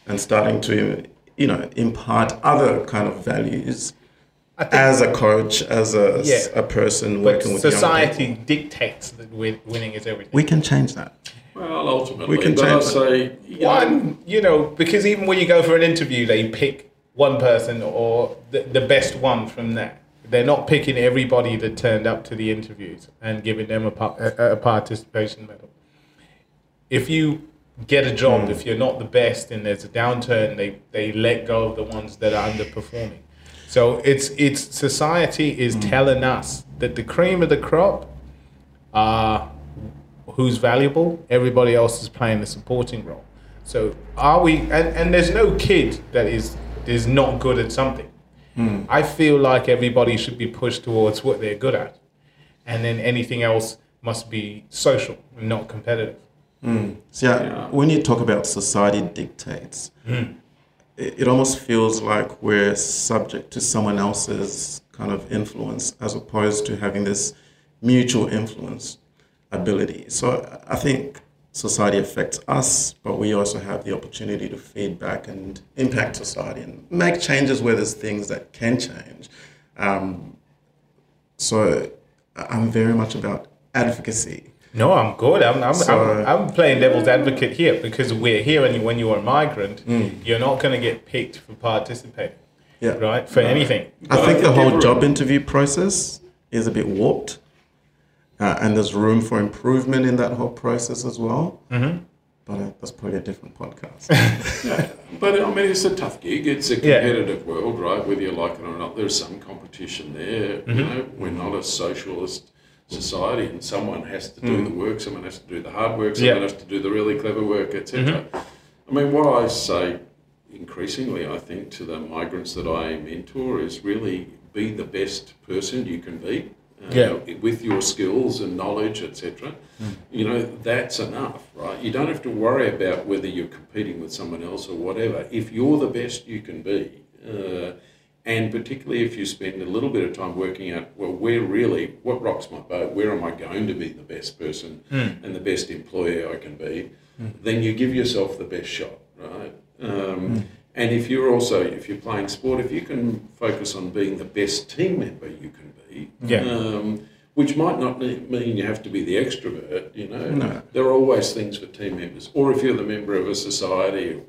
and starting to you know impart other kind of values as a coach, as a, Yeah. a person But working with young society people. dictates that win- winning is everything. We can change that. Well, ultimately, We can change say you know, One, you know, because even when you go for an interview, they pick one person or the, the best one from that. They're not picking everybody that turned up to the interviews and giving them a, a, a participation medal. If you get a job, if you're not the best and there's a downturn, they, they let go of the ones that are underperforming. So it's it's society is telling us that the cream of the crop are who's valuable. Everybody else is playing the supporting role. So are we? And, and there's no kid that is is not good at something. I feel like everybody should be pushed towards what they're good at, and then anything else must be social, and not competitive. So yeah, Yeah. when you talk about society dictates, it, it almost feels like we're subject to someone else's kind of influence as opposed to having this mutual influence ability. So I think society affects us, but we also have the opportunity to feed back and impact society and make changes where there's things that can change. Um, so I'm very much about advocacy. No, I'm good. I'm, I'm, So- I'm, I'm playing devil's advocate here because we're here and when you're a migrant, Mm. you're not going to get picked for participating, Yeah. right? For anything. I think the whole different- job interview process is a bit warped, uh, and there's room for improvement in that whole process as well. Mm-hmm. But uh, that's probably a different podcast. Yeah, [LAUGHS] but I mean, it's a tough gig. It's a Yeah. competitive world, right? Whether you like it or not, there's some competition there. You know, we're not a socialist society, and someone has to do the work. Someone has to do the hard work. Someone Yeah. has to do the really clever work, etc. I mean, what I say increasingly, I think, to the migrants that I mentor is really be the best person you can be. Uh, Yeah. With your skills and knowledge, etc. You know, that's enough, right? You don't have to worry about whether you're competing with someone else or whatever. If you're the best you can be, uh, and particularly if you spend a little bit of time working out, well, where really, what rocks my boat? Where am I going to be the best person and the best employee I can be? Then you give yourself the best shot, right? Um, And if you're also, if you're playing sport, if you can focus on being the best team member you can be, Yeah. um, which might not mean you have to be the extrovert, you know. No. There are always things for team members. Or if you're the member of a society, or,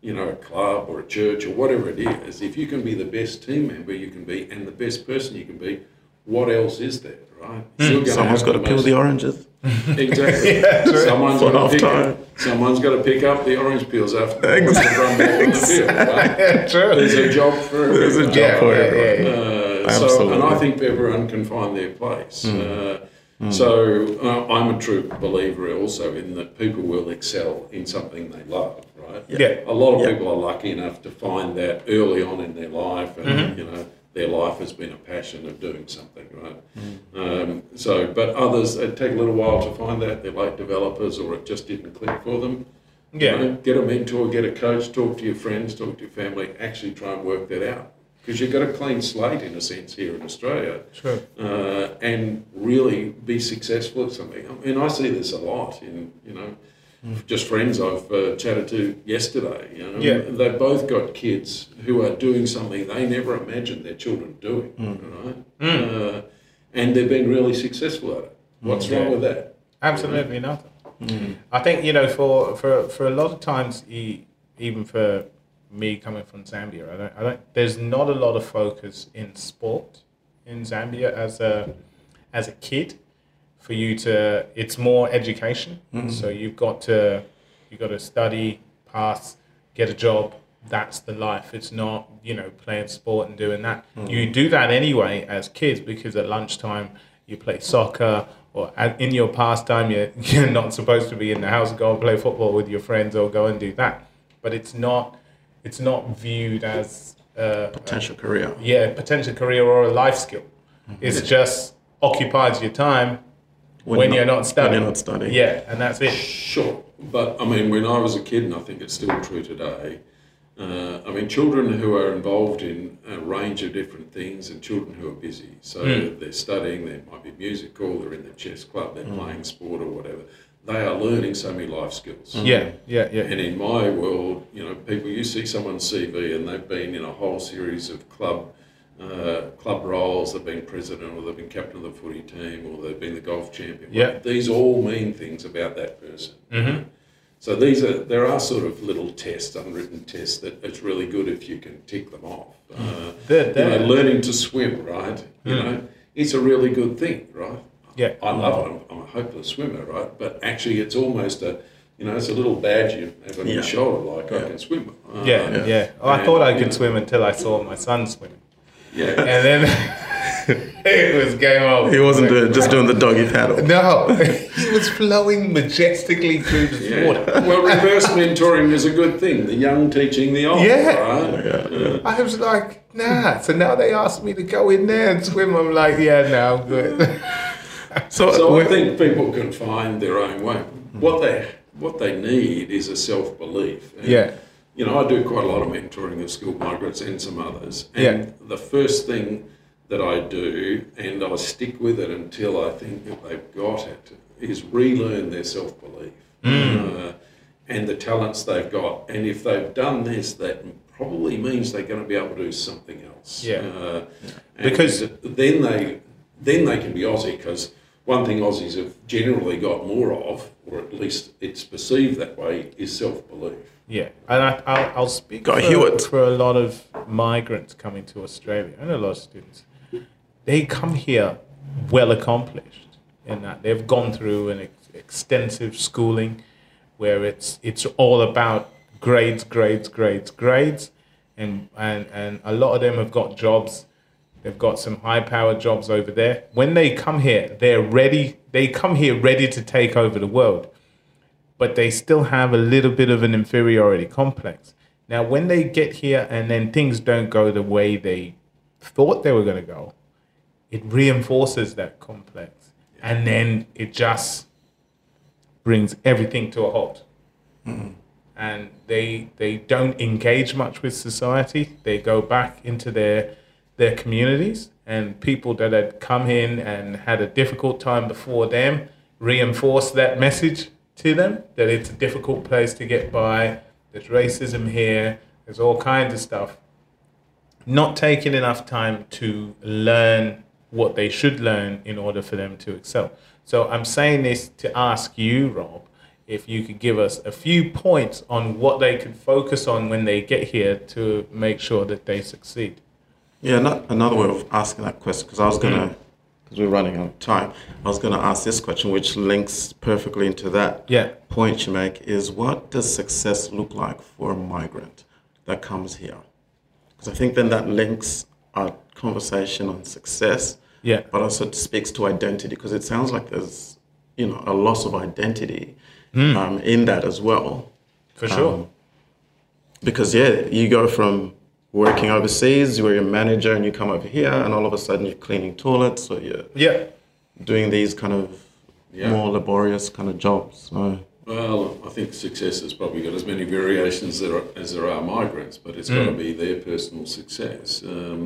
you know, a club or a church or whatever it is, if you can be the best team member you can be and the best person you can be, what else is there, right? You're gonna got to peel the oranges. Exactly. [LAUGHS] someone's For got to pick up. Someone's got to pick up the orange peels after the the drum ball on the field. Right? Yeah, [LAUGHS] true. There's a job for There's a job Yeah, for yeah, everyone. yeah, Uh, so, and I think everyone can find their place. Hmm. Uh, So, uh, I'm a true believer also in that people will excel in something they love, right? Yeah. A lot of Yeah. people are lucky enough to find that early on in their life, and Mm-hmm. you know, their life has been a passion of doing something, right? Mm. Um, so, but others it take a little while to find that they're late developers, or it just didn't click for them. You Yeah. know, get a mentor, get a coach, talk to your friends, talk to your family, actually try and work that out. Because you've got a clean slate in a sense here in Australia. True. Uh, and really be successful at something. I mean, I see this a lot in, you know, just friends I've uh, chatted to yesterday. You know, Yeah. They've both got kids who are doing something they never imagined their children doing, right? Uh, and they've been really successful at it. What's wrong with that? Absolutely nothing. I think you know for for for a lot of times, even for me coming from Zambia, I don't, I don't. There's not a lot of focus in sport in Zambia as a as a kid. For you to, it's more education. Mm-hmm. So you've got to you've got to study, pass, get a job. That's the life. It's not you know playing sport and doing that. Mm-hmm. You do that anyway as kids because at lunchtime you play soccer or in your pastime you're, [LAUGHS] you're not supposed to be in the house go and play football with your friends or go and do that. But it's not it's not viewed as uh, Potential career. yeah potential career or a life skill. It's just occupies your time when, you're not studying. When you're not studying. Yeah, and that's it. Sure, but I mean, when I was a kid, and I think it's still true today, uh, I mean, children who are involved in a range of different things and children who are busy. So they're studying, they might be musical, they're in the chess club, they're playing sport or whatever. They are learning so many life skills. Yeah, yeah, yeah. And in my world, you know, people, you see someone's CV and they've been in a whole series of club uh, club roles. They've been president, or they've been captain of the footy team, or they've been the golf champion. Yeah. These all mean things about that person. So these are there are sort of little tests, unwritten tests that it's really good if you can tick them off. Uh, They're you know, learning to swim, right? You know, it's a really good thing, right? Yeah. I love it. I'm, I'm a hopeless swimmer, right? But actually, it's almost a, you know, it's a little badge you have on Yeah. your shoulder, like I can swim. Uh, Yeah, yeah. Oh, I thought I could know, swim until I saw my son swim, Yeah. and then [LAUGHS] [LAUGHS] it was game over. He wasn't doing, just doing the doggy paddle. No, [LAUGHS] he was flowing majestically through the Yeah. water. well, reverse mentoring is a good thing. The young teaching the old. Yeah. Right? I was like, nah. So now they asked me to go in there and swim. I'm like, yeah, no, I'm good. So, So I think people can find their own way. What they what they need is a self belief. Yeah. You know, I do quite a lot of mentoring of skilled migrants and some others. And Yeah. the first thing that I do, and I stick with it until I think that they've got it, is relearn their self belief uh, and the talents they've got. And if they've done this, that probably means they're going to be able to do something else. Yeah. Uh, Because- then they then they can be Aussie because one thing Aussies have generally got more of, or at least it's perceived that way, is self belief. Yeah, and I, I'll, I'll speak Got for, Hewitt. for a lot of migrants coming to Australia and a lot of students. They come here well accomplished in that they've gone through an ex- extensive schooling where it's it's all about grades, grades, grades, grades, and and and a lot of them have got jobs. They've got some high powered jobs over there. When they come here, they're ready. They come here ready to take over the world but they still have a little bit of an inferiority complex. Now, when they get here and then things don't go the way they thought they were going to go, it reinforces that complex. And then it just brings everything to a halt. And they, they don't engage much with society. They go back into their, their communities, and people that had come in and had a difficult time before them reinforce that message to them that it's a difficult place to get by. There's racism here. There's all kinds of stuff. Not taking enough time to learn what they should learn in order for them to excel. So I'm saying this to ask you, Rob, if you could give us a few points on what they could focus on when they get here to make sure that they succeed. Yeah, not, another way of asking that question, because I was going to, because we're running out of time, I was going to ask this question, which links perfectly into that Yeah. point you make, is what does success look like for a migrant that comes here? Because I think then that links our conversation on success, Yeah. but also speaks to identity, because it sounds like there's, you know, a loss of identity um, in that as well. For sure. Um, because yeah, you go from working overseas, you're a manager, and you come over here, and all of a sudden you're cleaning toilets, or you're yeah. doing these kind of Yeah. more laborious kind of jobs. So, Well, I think success has probably got as many variations there are, as there are migrants, but it's got to be their personal success. Um,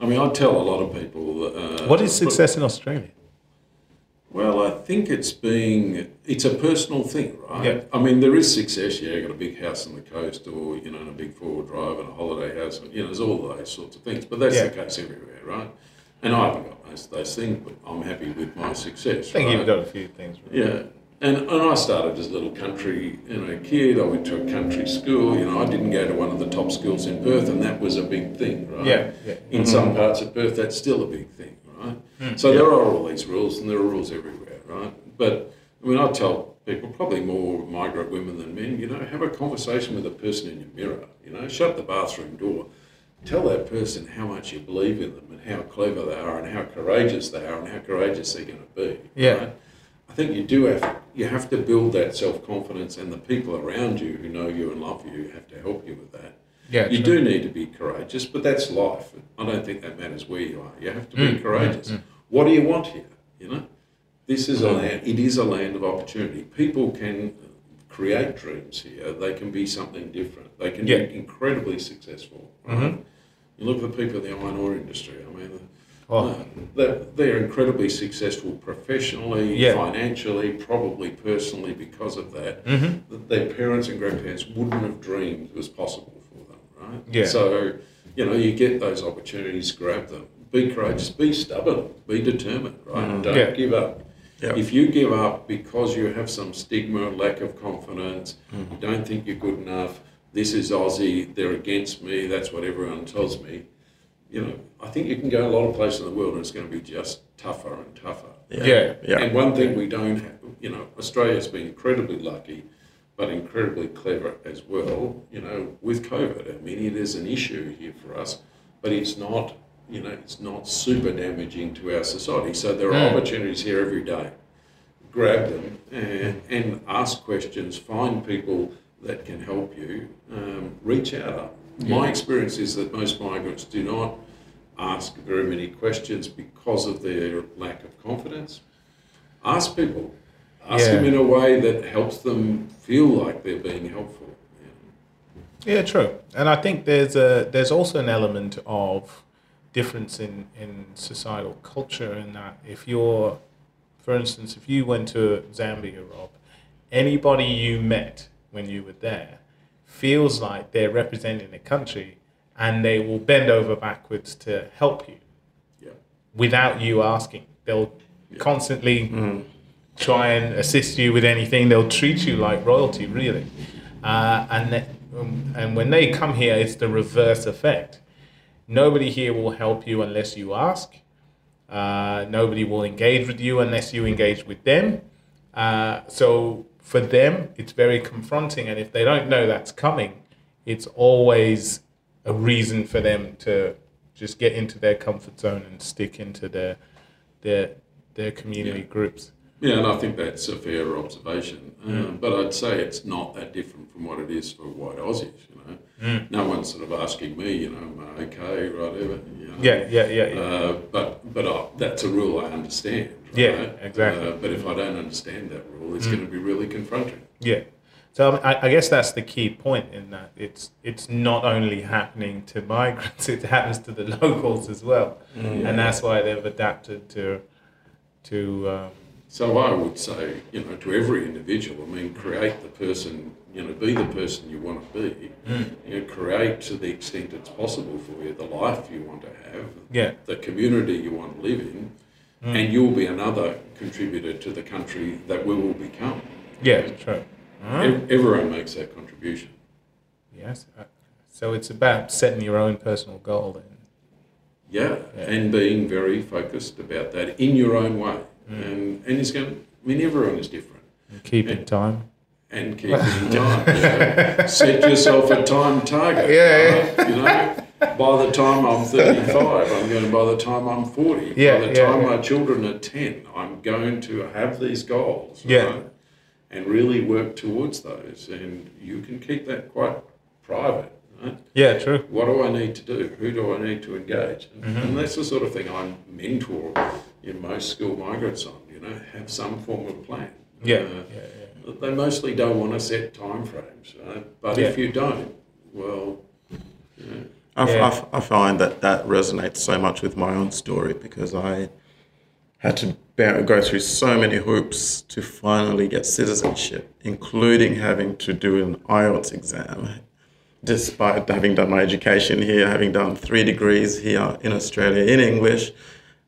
I mean, I tell a lot of people. Uh, What is success in Australia? Well, I think it's being it's a personal thing, right? Yeah. I mean, there is success. Yeah, you got a big house on the coast, or you know, and a big four-wheel drive and a holiday house. And, you know, there's all those sorts of things. But that's Yeah. the case everywhere, right? And I haven't got most of those things, but I'm happy with my success. I think right? you've got a few things. Yeah. And, and I started as a little country, you know, kid. I went to a country school. You know, I didn't go to one of the top schools in Perth, and that was a big thing, right? Yeah, yeah. In some mm-hmm. parts of Perth, that's still a big thing, right? Hmm. So there are all these rules, and there are rules everywhere, right? But I mean, I tell people, probably more migrant women than men, you know, have a conversation with a person in your mirror. You know, shut the bathroom door. Tell that person how much you believe in them and how clever they are and how courageous they are and how courageous they're going to be. Yeah. right? I think you do have you have to build that self confidence, and the people around you who know you and love you have to help you with that. Yeah, you true. do need to be courageous, but that's life. I don't think that matters where you are. You have to be Mm, courageous. What do you want here? You know, this is a land. It is a land of opportunity. People can create dreams here. They can be something different. They can Yeah. Mm-hmm. be incredibly successful. Right? You look at the people in the iron ore industry. I mean. Oh. They're, they're incredibly successful professionally, Yeah. financially, probably personally because of that. Mm-hmm. That Their parents and grandparents wouldn't have dreamed it was possible right? Yeah. So, you know, you get those opportunities, grab them. Be courageous, be stubborn, be determined, right? Mm-hmm. Don't Yeah. give up. Yeah. If you give up because you have some stigma, lack of confidence, mm-hmm. you don't think you're good enough, this is Aussie, they're against me, that's what everyone tells me, you know, I think you can go a lot of places in the world and it's going to be just tougher and tougher. Yeah. yeah, And one thing we don't have, you know, Australia's been incredibly lucky, but incredibly clever as well, you know, with COVID. I mean, it is an issue here for us, but it's not, you know, it's not super damaging to our society. So there are Mm. opportunities here every day. Grab them and, and ask questions, find people that can help you, um, reach out. My experience is that most migrants do not ask very many questions because of their lack of confidence. Ask people. Ask Yeah. them in a way that helps them feel like they're being helpful. Yeah, true. And I think there's a there's also an element of difference in, in societal culture in that if you're for instance, if you went to Zambia, Rob, anybody you met when you were there feels like they're representing the country and they will bend over backwards to help you Yeah. without you asking. They'll constantly mm-hmm. Try and assist you with anything. They'll treat you like royalty, really. Uh, and th- um, and when they come here, it's the reverse effect. Nobody here will help you unless you ask. Uh, nobody will engage with you unless you engage with them. Uh, so for them, it's very confronting, and if they don't know that's coming, it's always a reason for them to just get into their comfort zone and stick into their their their community Yeah. groups. Yeah, and I think that's a fair observation. Um, but I'd say it's not that different from what it is for white Aussies. You know, no one's sort of asking me, you know, am I okay, whatever. You know? Yeah, yeah, yeah, yeah. Uh, but but uh, that's a rule I understand. Yeah, exactly. Uh, but if I don't understand that rule, it's going to be really confronting. Yeah. So I, I guess that's the key point in that it's it's not only happening to migrants; [LAUGHS] it happens to the [LAUGHS] locals as well, and that's why they've adapted to to um, So I would say, you know, to every individual, I mean, create the person, you know, be the person you want to be. You know, create to the extent it's possible for you the life you want to have, Yeah. the community you want to live in, and you'll be another contributor to the country that we will become. yeah, true. Ev- Everyone makes that contribution. Yes. Uh, So it's about setting your own personal goal then. Yeah, and being very focused about that in your own way. And, um, and it's going I mean, everyone is different. and keeping time. and keep it in time. you know. [LAUGHS] Set yourself a time target. Yeah, right? You know, by the time I'm 35, I'm going. By the time I'm 40, Yeah, by the yeah, time yeah. my children are 10, I'm going to have these goals. Yeah. right? And really work towards those, and you can keep that quite private. Right? Yeah, true. What do I need to do? Who do I need to engage? And, Mm-hmm. and that's the sort of thing I mentor in most school migrants on. You know, have some form of plan. Yeah, Uh, yeah, yeah. they mostly don't want to set time frames, right? But Yeah. if you don't, well, you know, I, f- Yeah. I f- I find that that resonates so much with my own story because I had to go through so many hoops to finally get citizenship, including having to do an IELTS exam, despite having done my education here, having done three degrees here in Australia in English.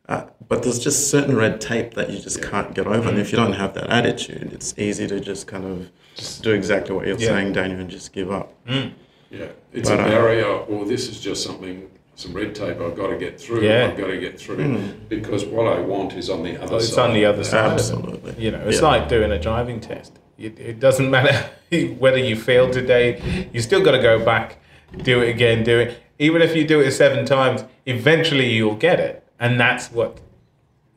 Uh, but there's just certain red tape that you just can't get over. And if you don't have that attitude, it's easy to just kind of just do exactly what you're Yeah. saying, Daniel, and just give up. yeah, it's But, a uh, barrier, or this is just something, some red tape I've got to get through. Yeah. I've got to get through because what I want is on the other It's side. It's on the other side. of it. Absolutely. You know, it's Yeah. like doing a driving test. It, it doesn't matter [LAUGHS] whether you fail today. You still got to go back, do it again, do it. Even if you do it seven times, eventually you'll get it, and that's what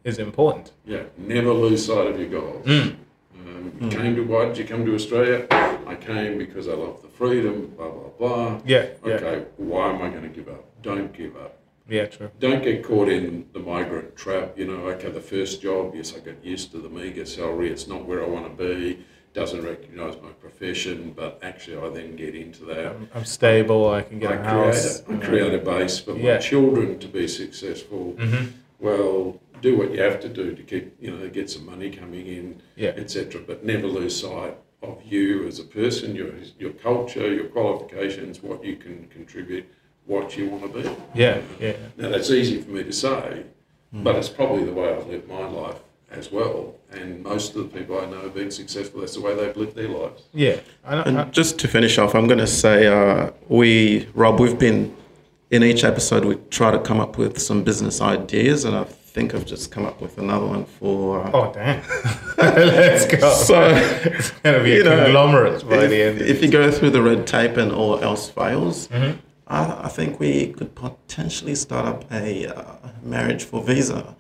is important. Yeah, never lose sight of your goals. Mm. Um, you came to why did you come to Australia? I came because I love the freedom. Blah blah blah. Yeah, yeah. Okay, why am I going to give up? Don't give up. Yeah, true. don't get caught in the migrant trap. You know, okay, the first job, yes, I got used to the meagre salary. It's not where I want to be. Doesn't recognise my profession, but actually, I then get into that. I'm, I'm stable. I can get I a house. create, a, I create a base for Yeah. my children to be successful. Mhm. Well, do what you have to do to keep, you know, get some money coming in, Yeah. etc. But never lose sight of you as a person, your your culture, your qualifications, what you can contribute, what you want to be. Yeah, yeah, Now that's easy for me to say, but it's probably the way I've lived my life as well. And most of the people I know have been successful. That's the way they've lived their lives. yeah. I, I, And just to finish off, I'm going to say uh, we, Rob, we've been in each episode we try to come up with some business ideas, and I think I've just come up with another one for. Uh, oh damn! [LAUGHS] Let's go. So it's [LAUGHS] gonna be a you know, conglomerate by if, the end. If you go through the red tape and all else fails, Mm-hmm. I, I think we could potentially start up a uh, marriage for visa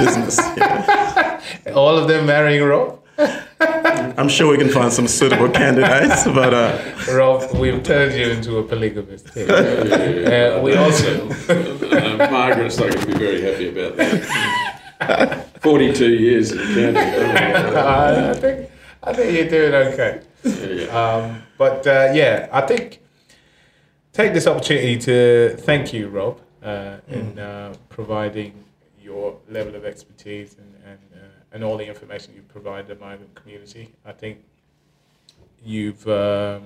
business. here. [LAUGHS] All of them marrying Rob. I'm sure we can find some suitable candidates, but uh, Rob, we've turned you into a polygamist here. Uh, we also- uh, Margaret's not going to be very happy about that. Forty-two years in counting. [LAUGHS] I think I think you're doing okay. Yeah, yeah. Um, but uh, yeah, I think take this opportunity to thank you, Rob, uh, in uh, providing your level of expertise and and, uh, and all the information you provide the migrant community. I think you've um,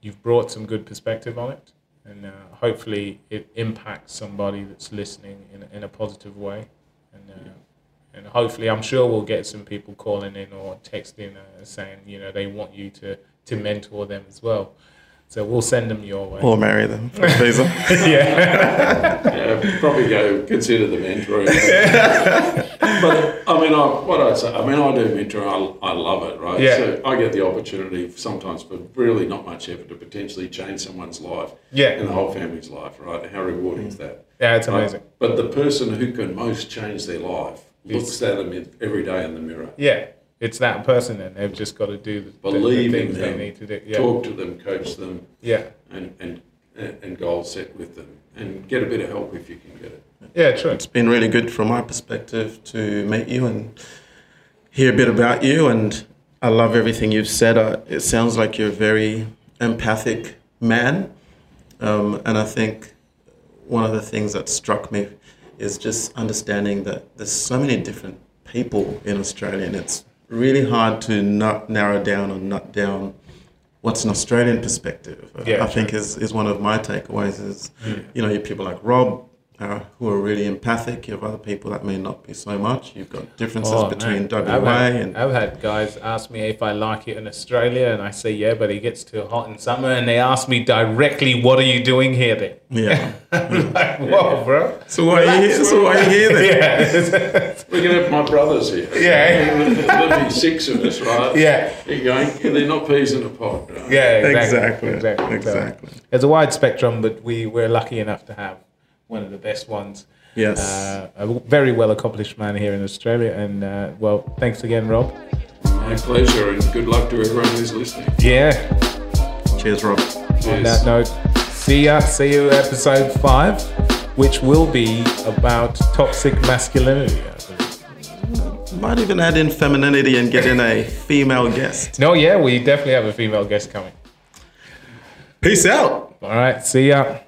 you've brought some good perspective on it, and uh, hopefully it impacts somebody that's listening in, in a positive way, and uh, and hopefully, I'm sure we'll get some people calling in or texting uh, saying you know they want you to to mentor them as well. So we'll send them your way. Or marry them visa. [LAUGHS] yeah, Yeah, probably go consider the mentoring. [LAUGHS] but I mean, I, what I'd say, I mean, I do mentoring. I, I love it, right? Yeah. So I get the opportunity sometimes for really not much effort to potentially change someone's life. Yeah. And the whole family's life, right? How rewarding is that? yeah, it's Right? amazing. But the person who can most change their life looks at them every day in the mirror. Yeah, it's that person, and they've just got to do the, the- the Believe in things they need to do. Yeah, Talk to them, coach them, yeah, and, and, and goal set with them. And get a bit of help if you can get it. yeah. True. It's been really good from my perspective to meet you and hear a bit about you. And I love everything you've said. Uh, it sounds like you're a very empathic man. Um, and I think one of the things that struck me is just understanding that there's so many different people in Australia, and it's really hard to not narrow down or nut down what's an Australian perspective. Yeah, I think is, is one of my takeaways is, hmm. you know, you people like Rob uh, who are really empathic. You have other people that may not be so much. You've got differences Oh, between. WA I've had, and I've had guys ask me if I like it in Australia, and I say yeah, but it gets too hot in summer, and they ask me directly, "What are you doing here then?" yeah. [LAUGHS] I'm like, whoa, bro. So why are you here? So why are you here then? [LAUGHS] Yeah, [LAUGHS] We can have my brothers here. Yeah. There'll be six of us, right? yeah, You're going, yeah, they're not peas in a pod. Right? yeah, Exactly, exactly, exactly. exactly. So, there's a wide spectrum, but we we're lucky enough to have one of the best ones. Yes. Uh, a very well accomplished man here in Australia, and uh, well, thanks again, Rob. My pleasure, and good luck to everyone who's listening. Yeah. Cheers, Rob. On that note, see ya. See you episode five, which will be about toxic masculinity. I. Might even add in femininity and get in a female guest. No, yeah, we definitely have a female guest coming. Peace out. All right, see ya.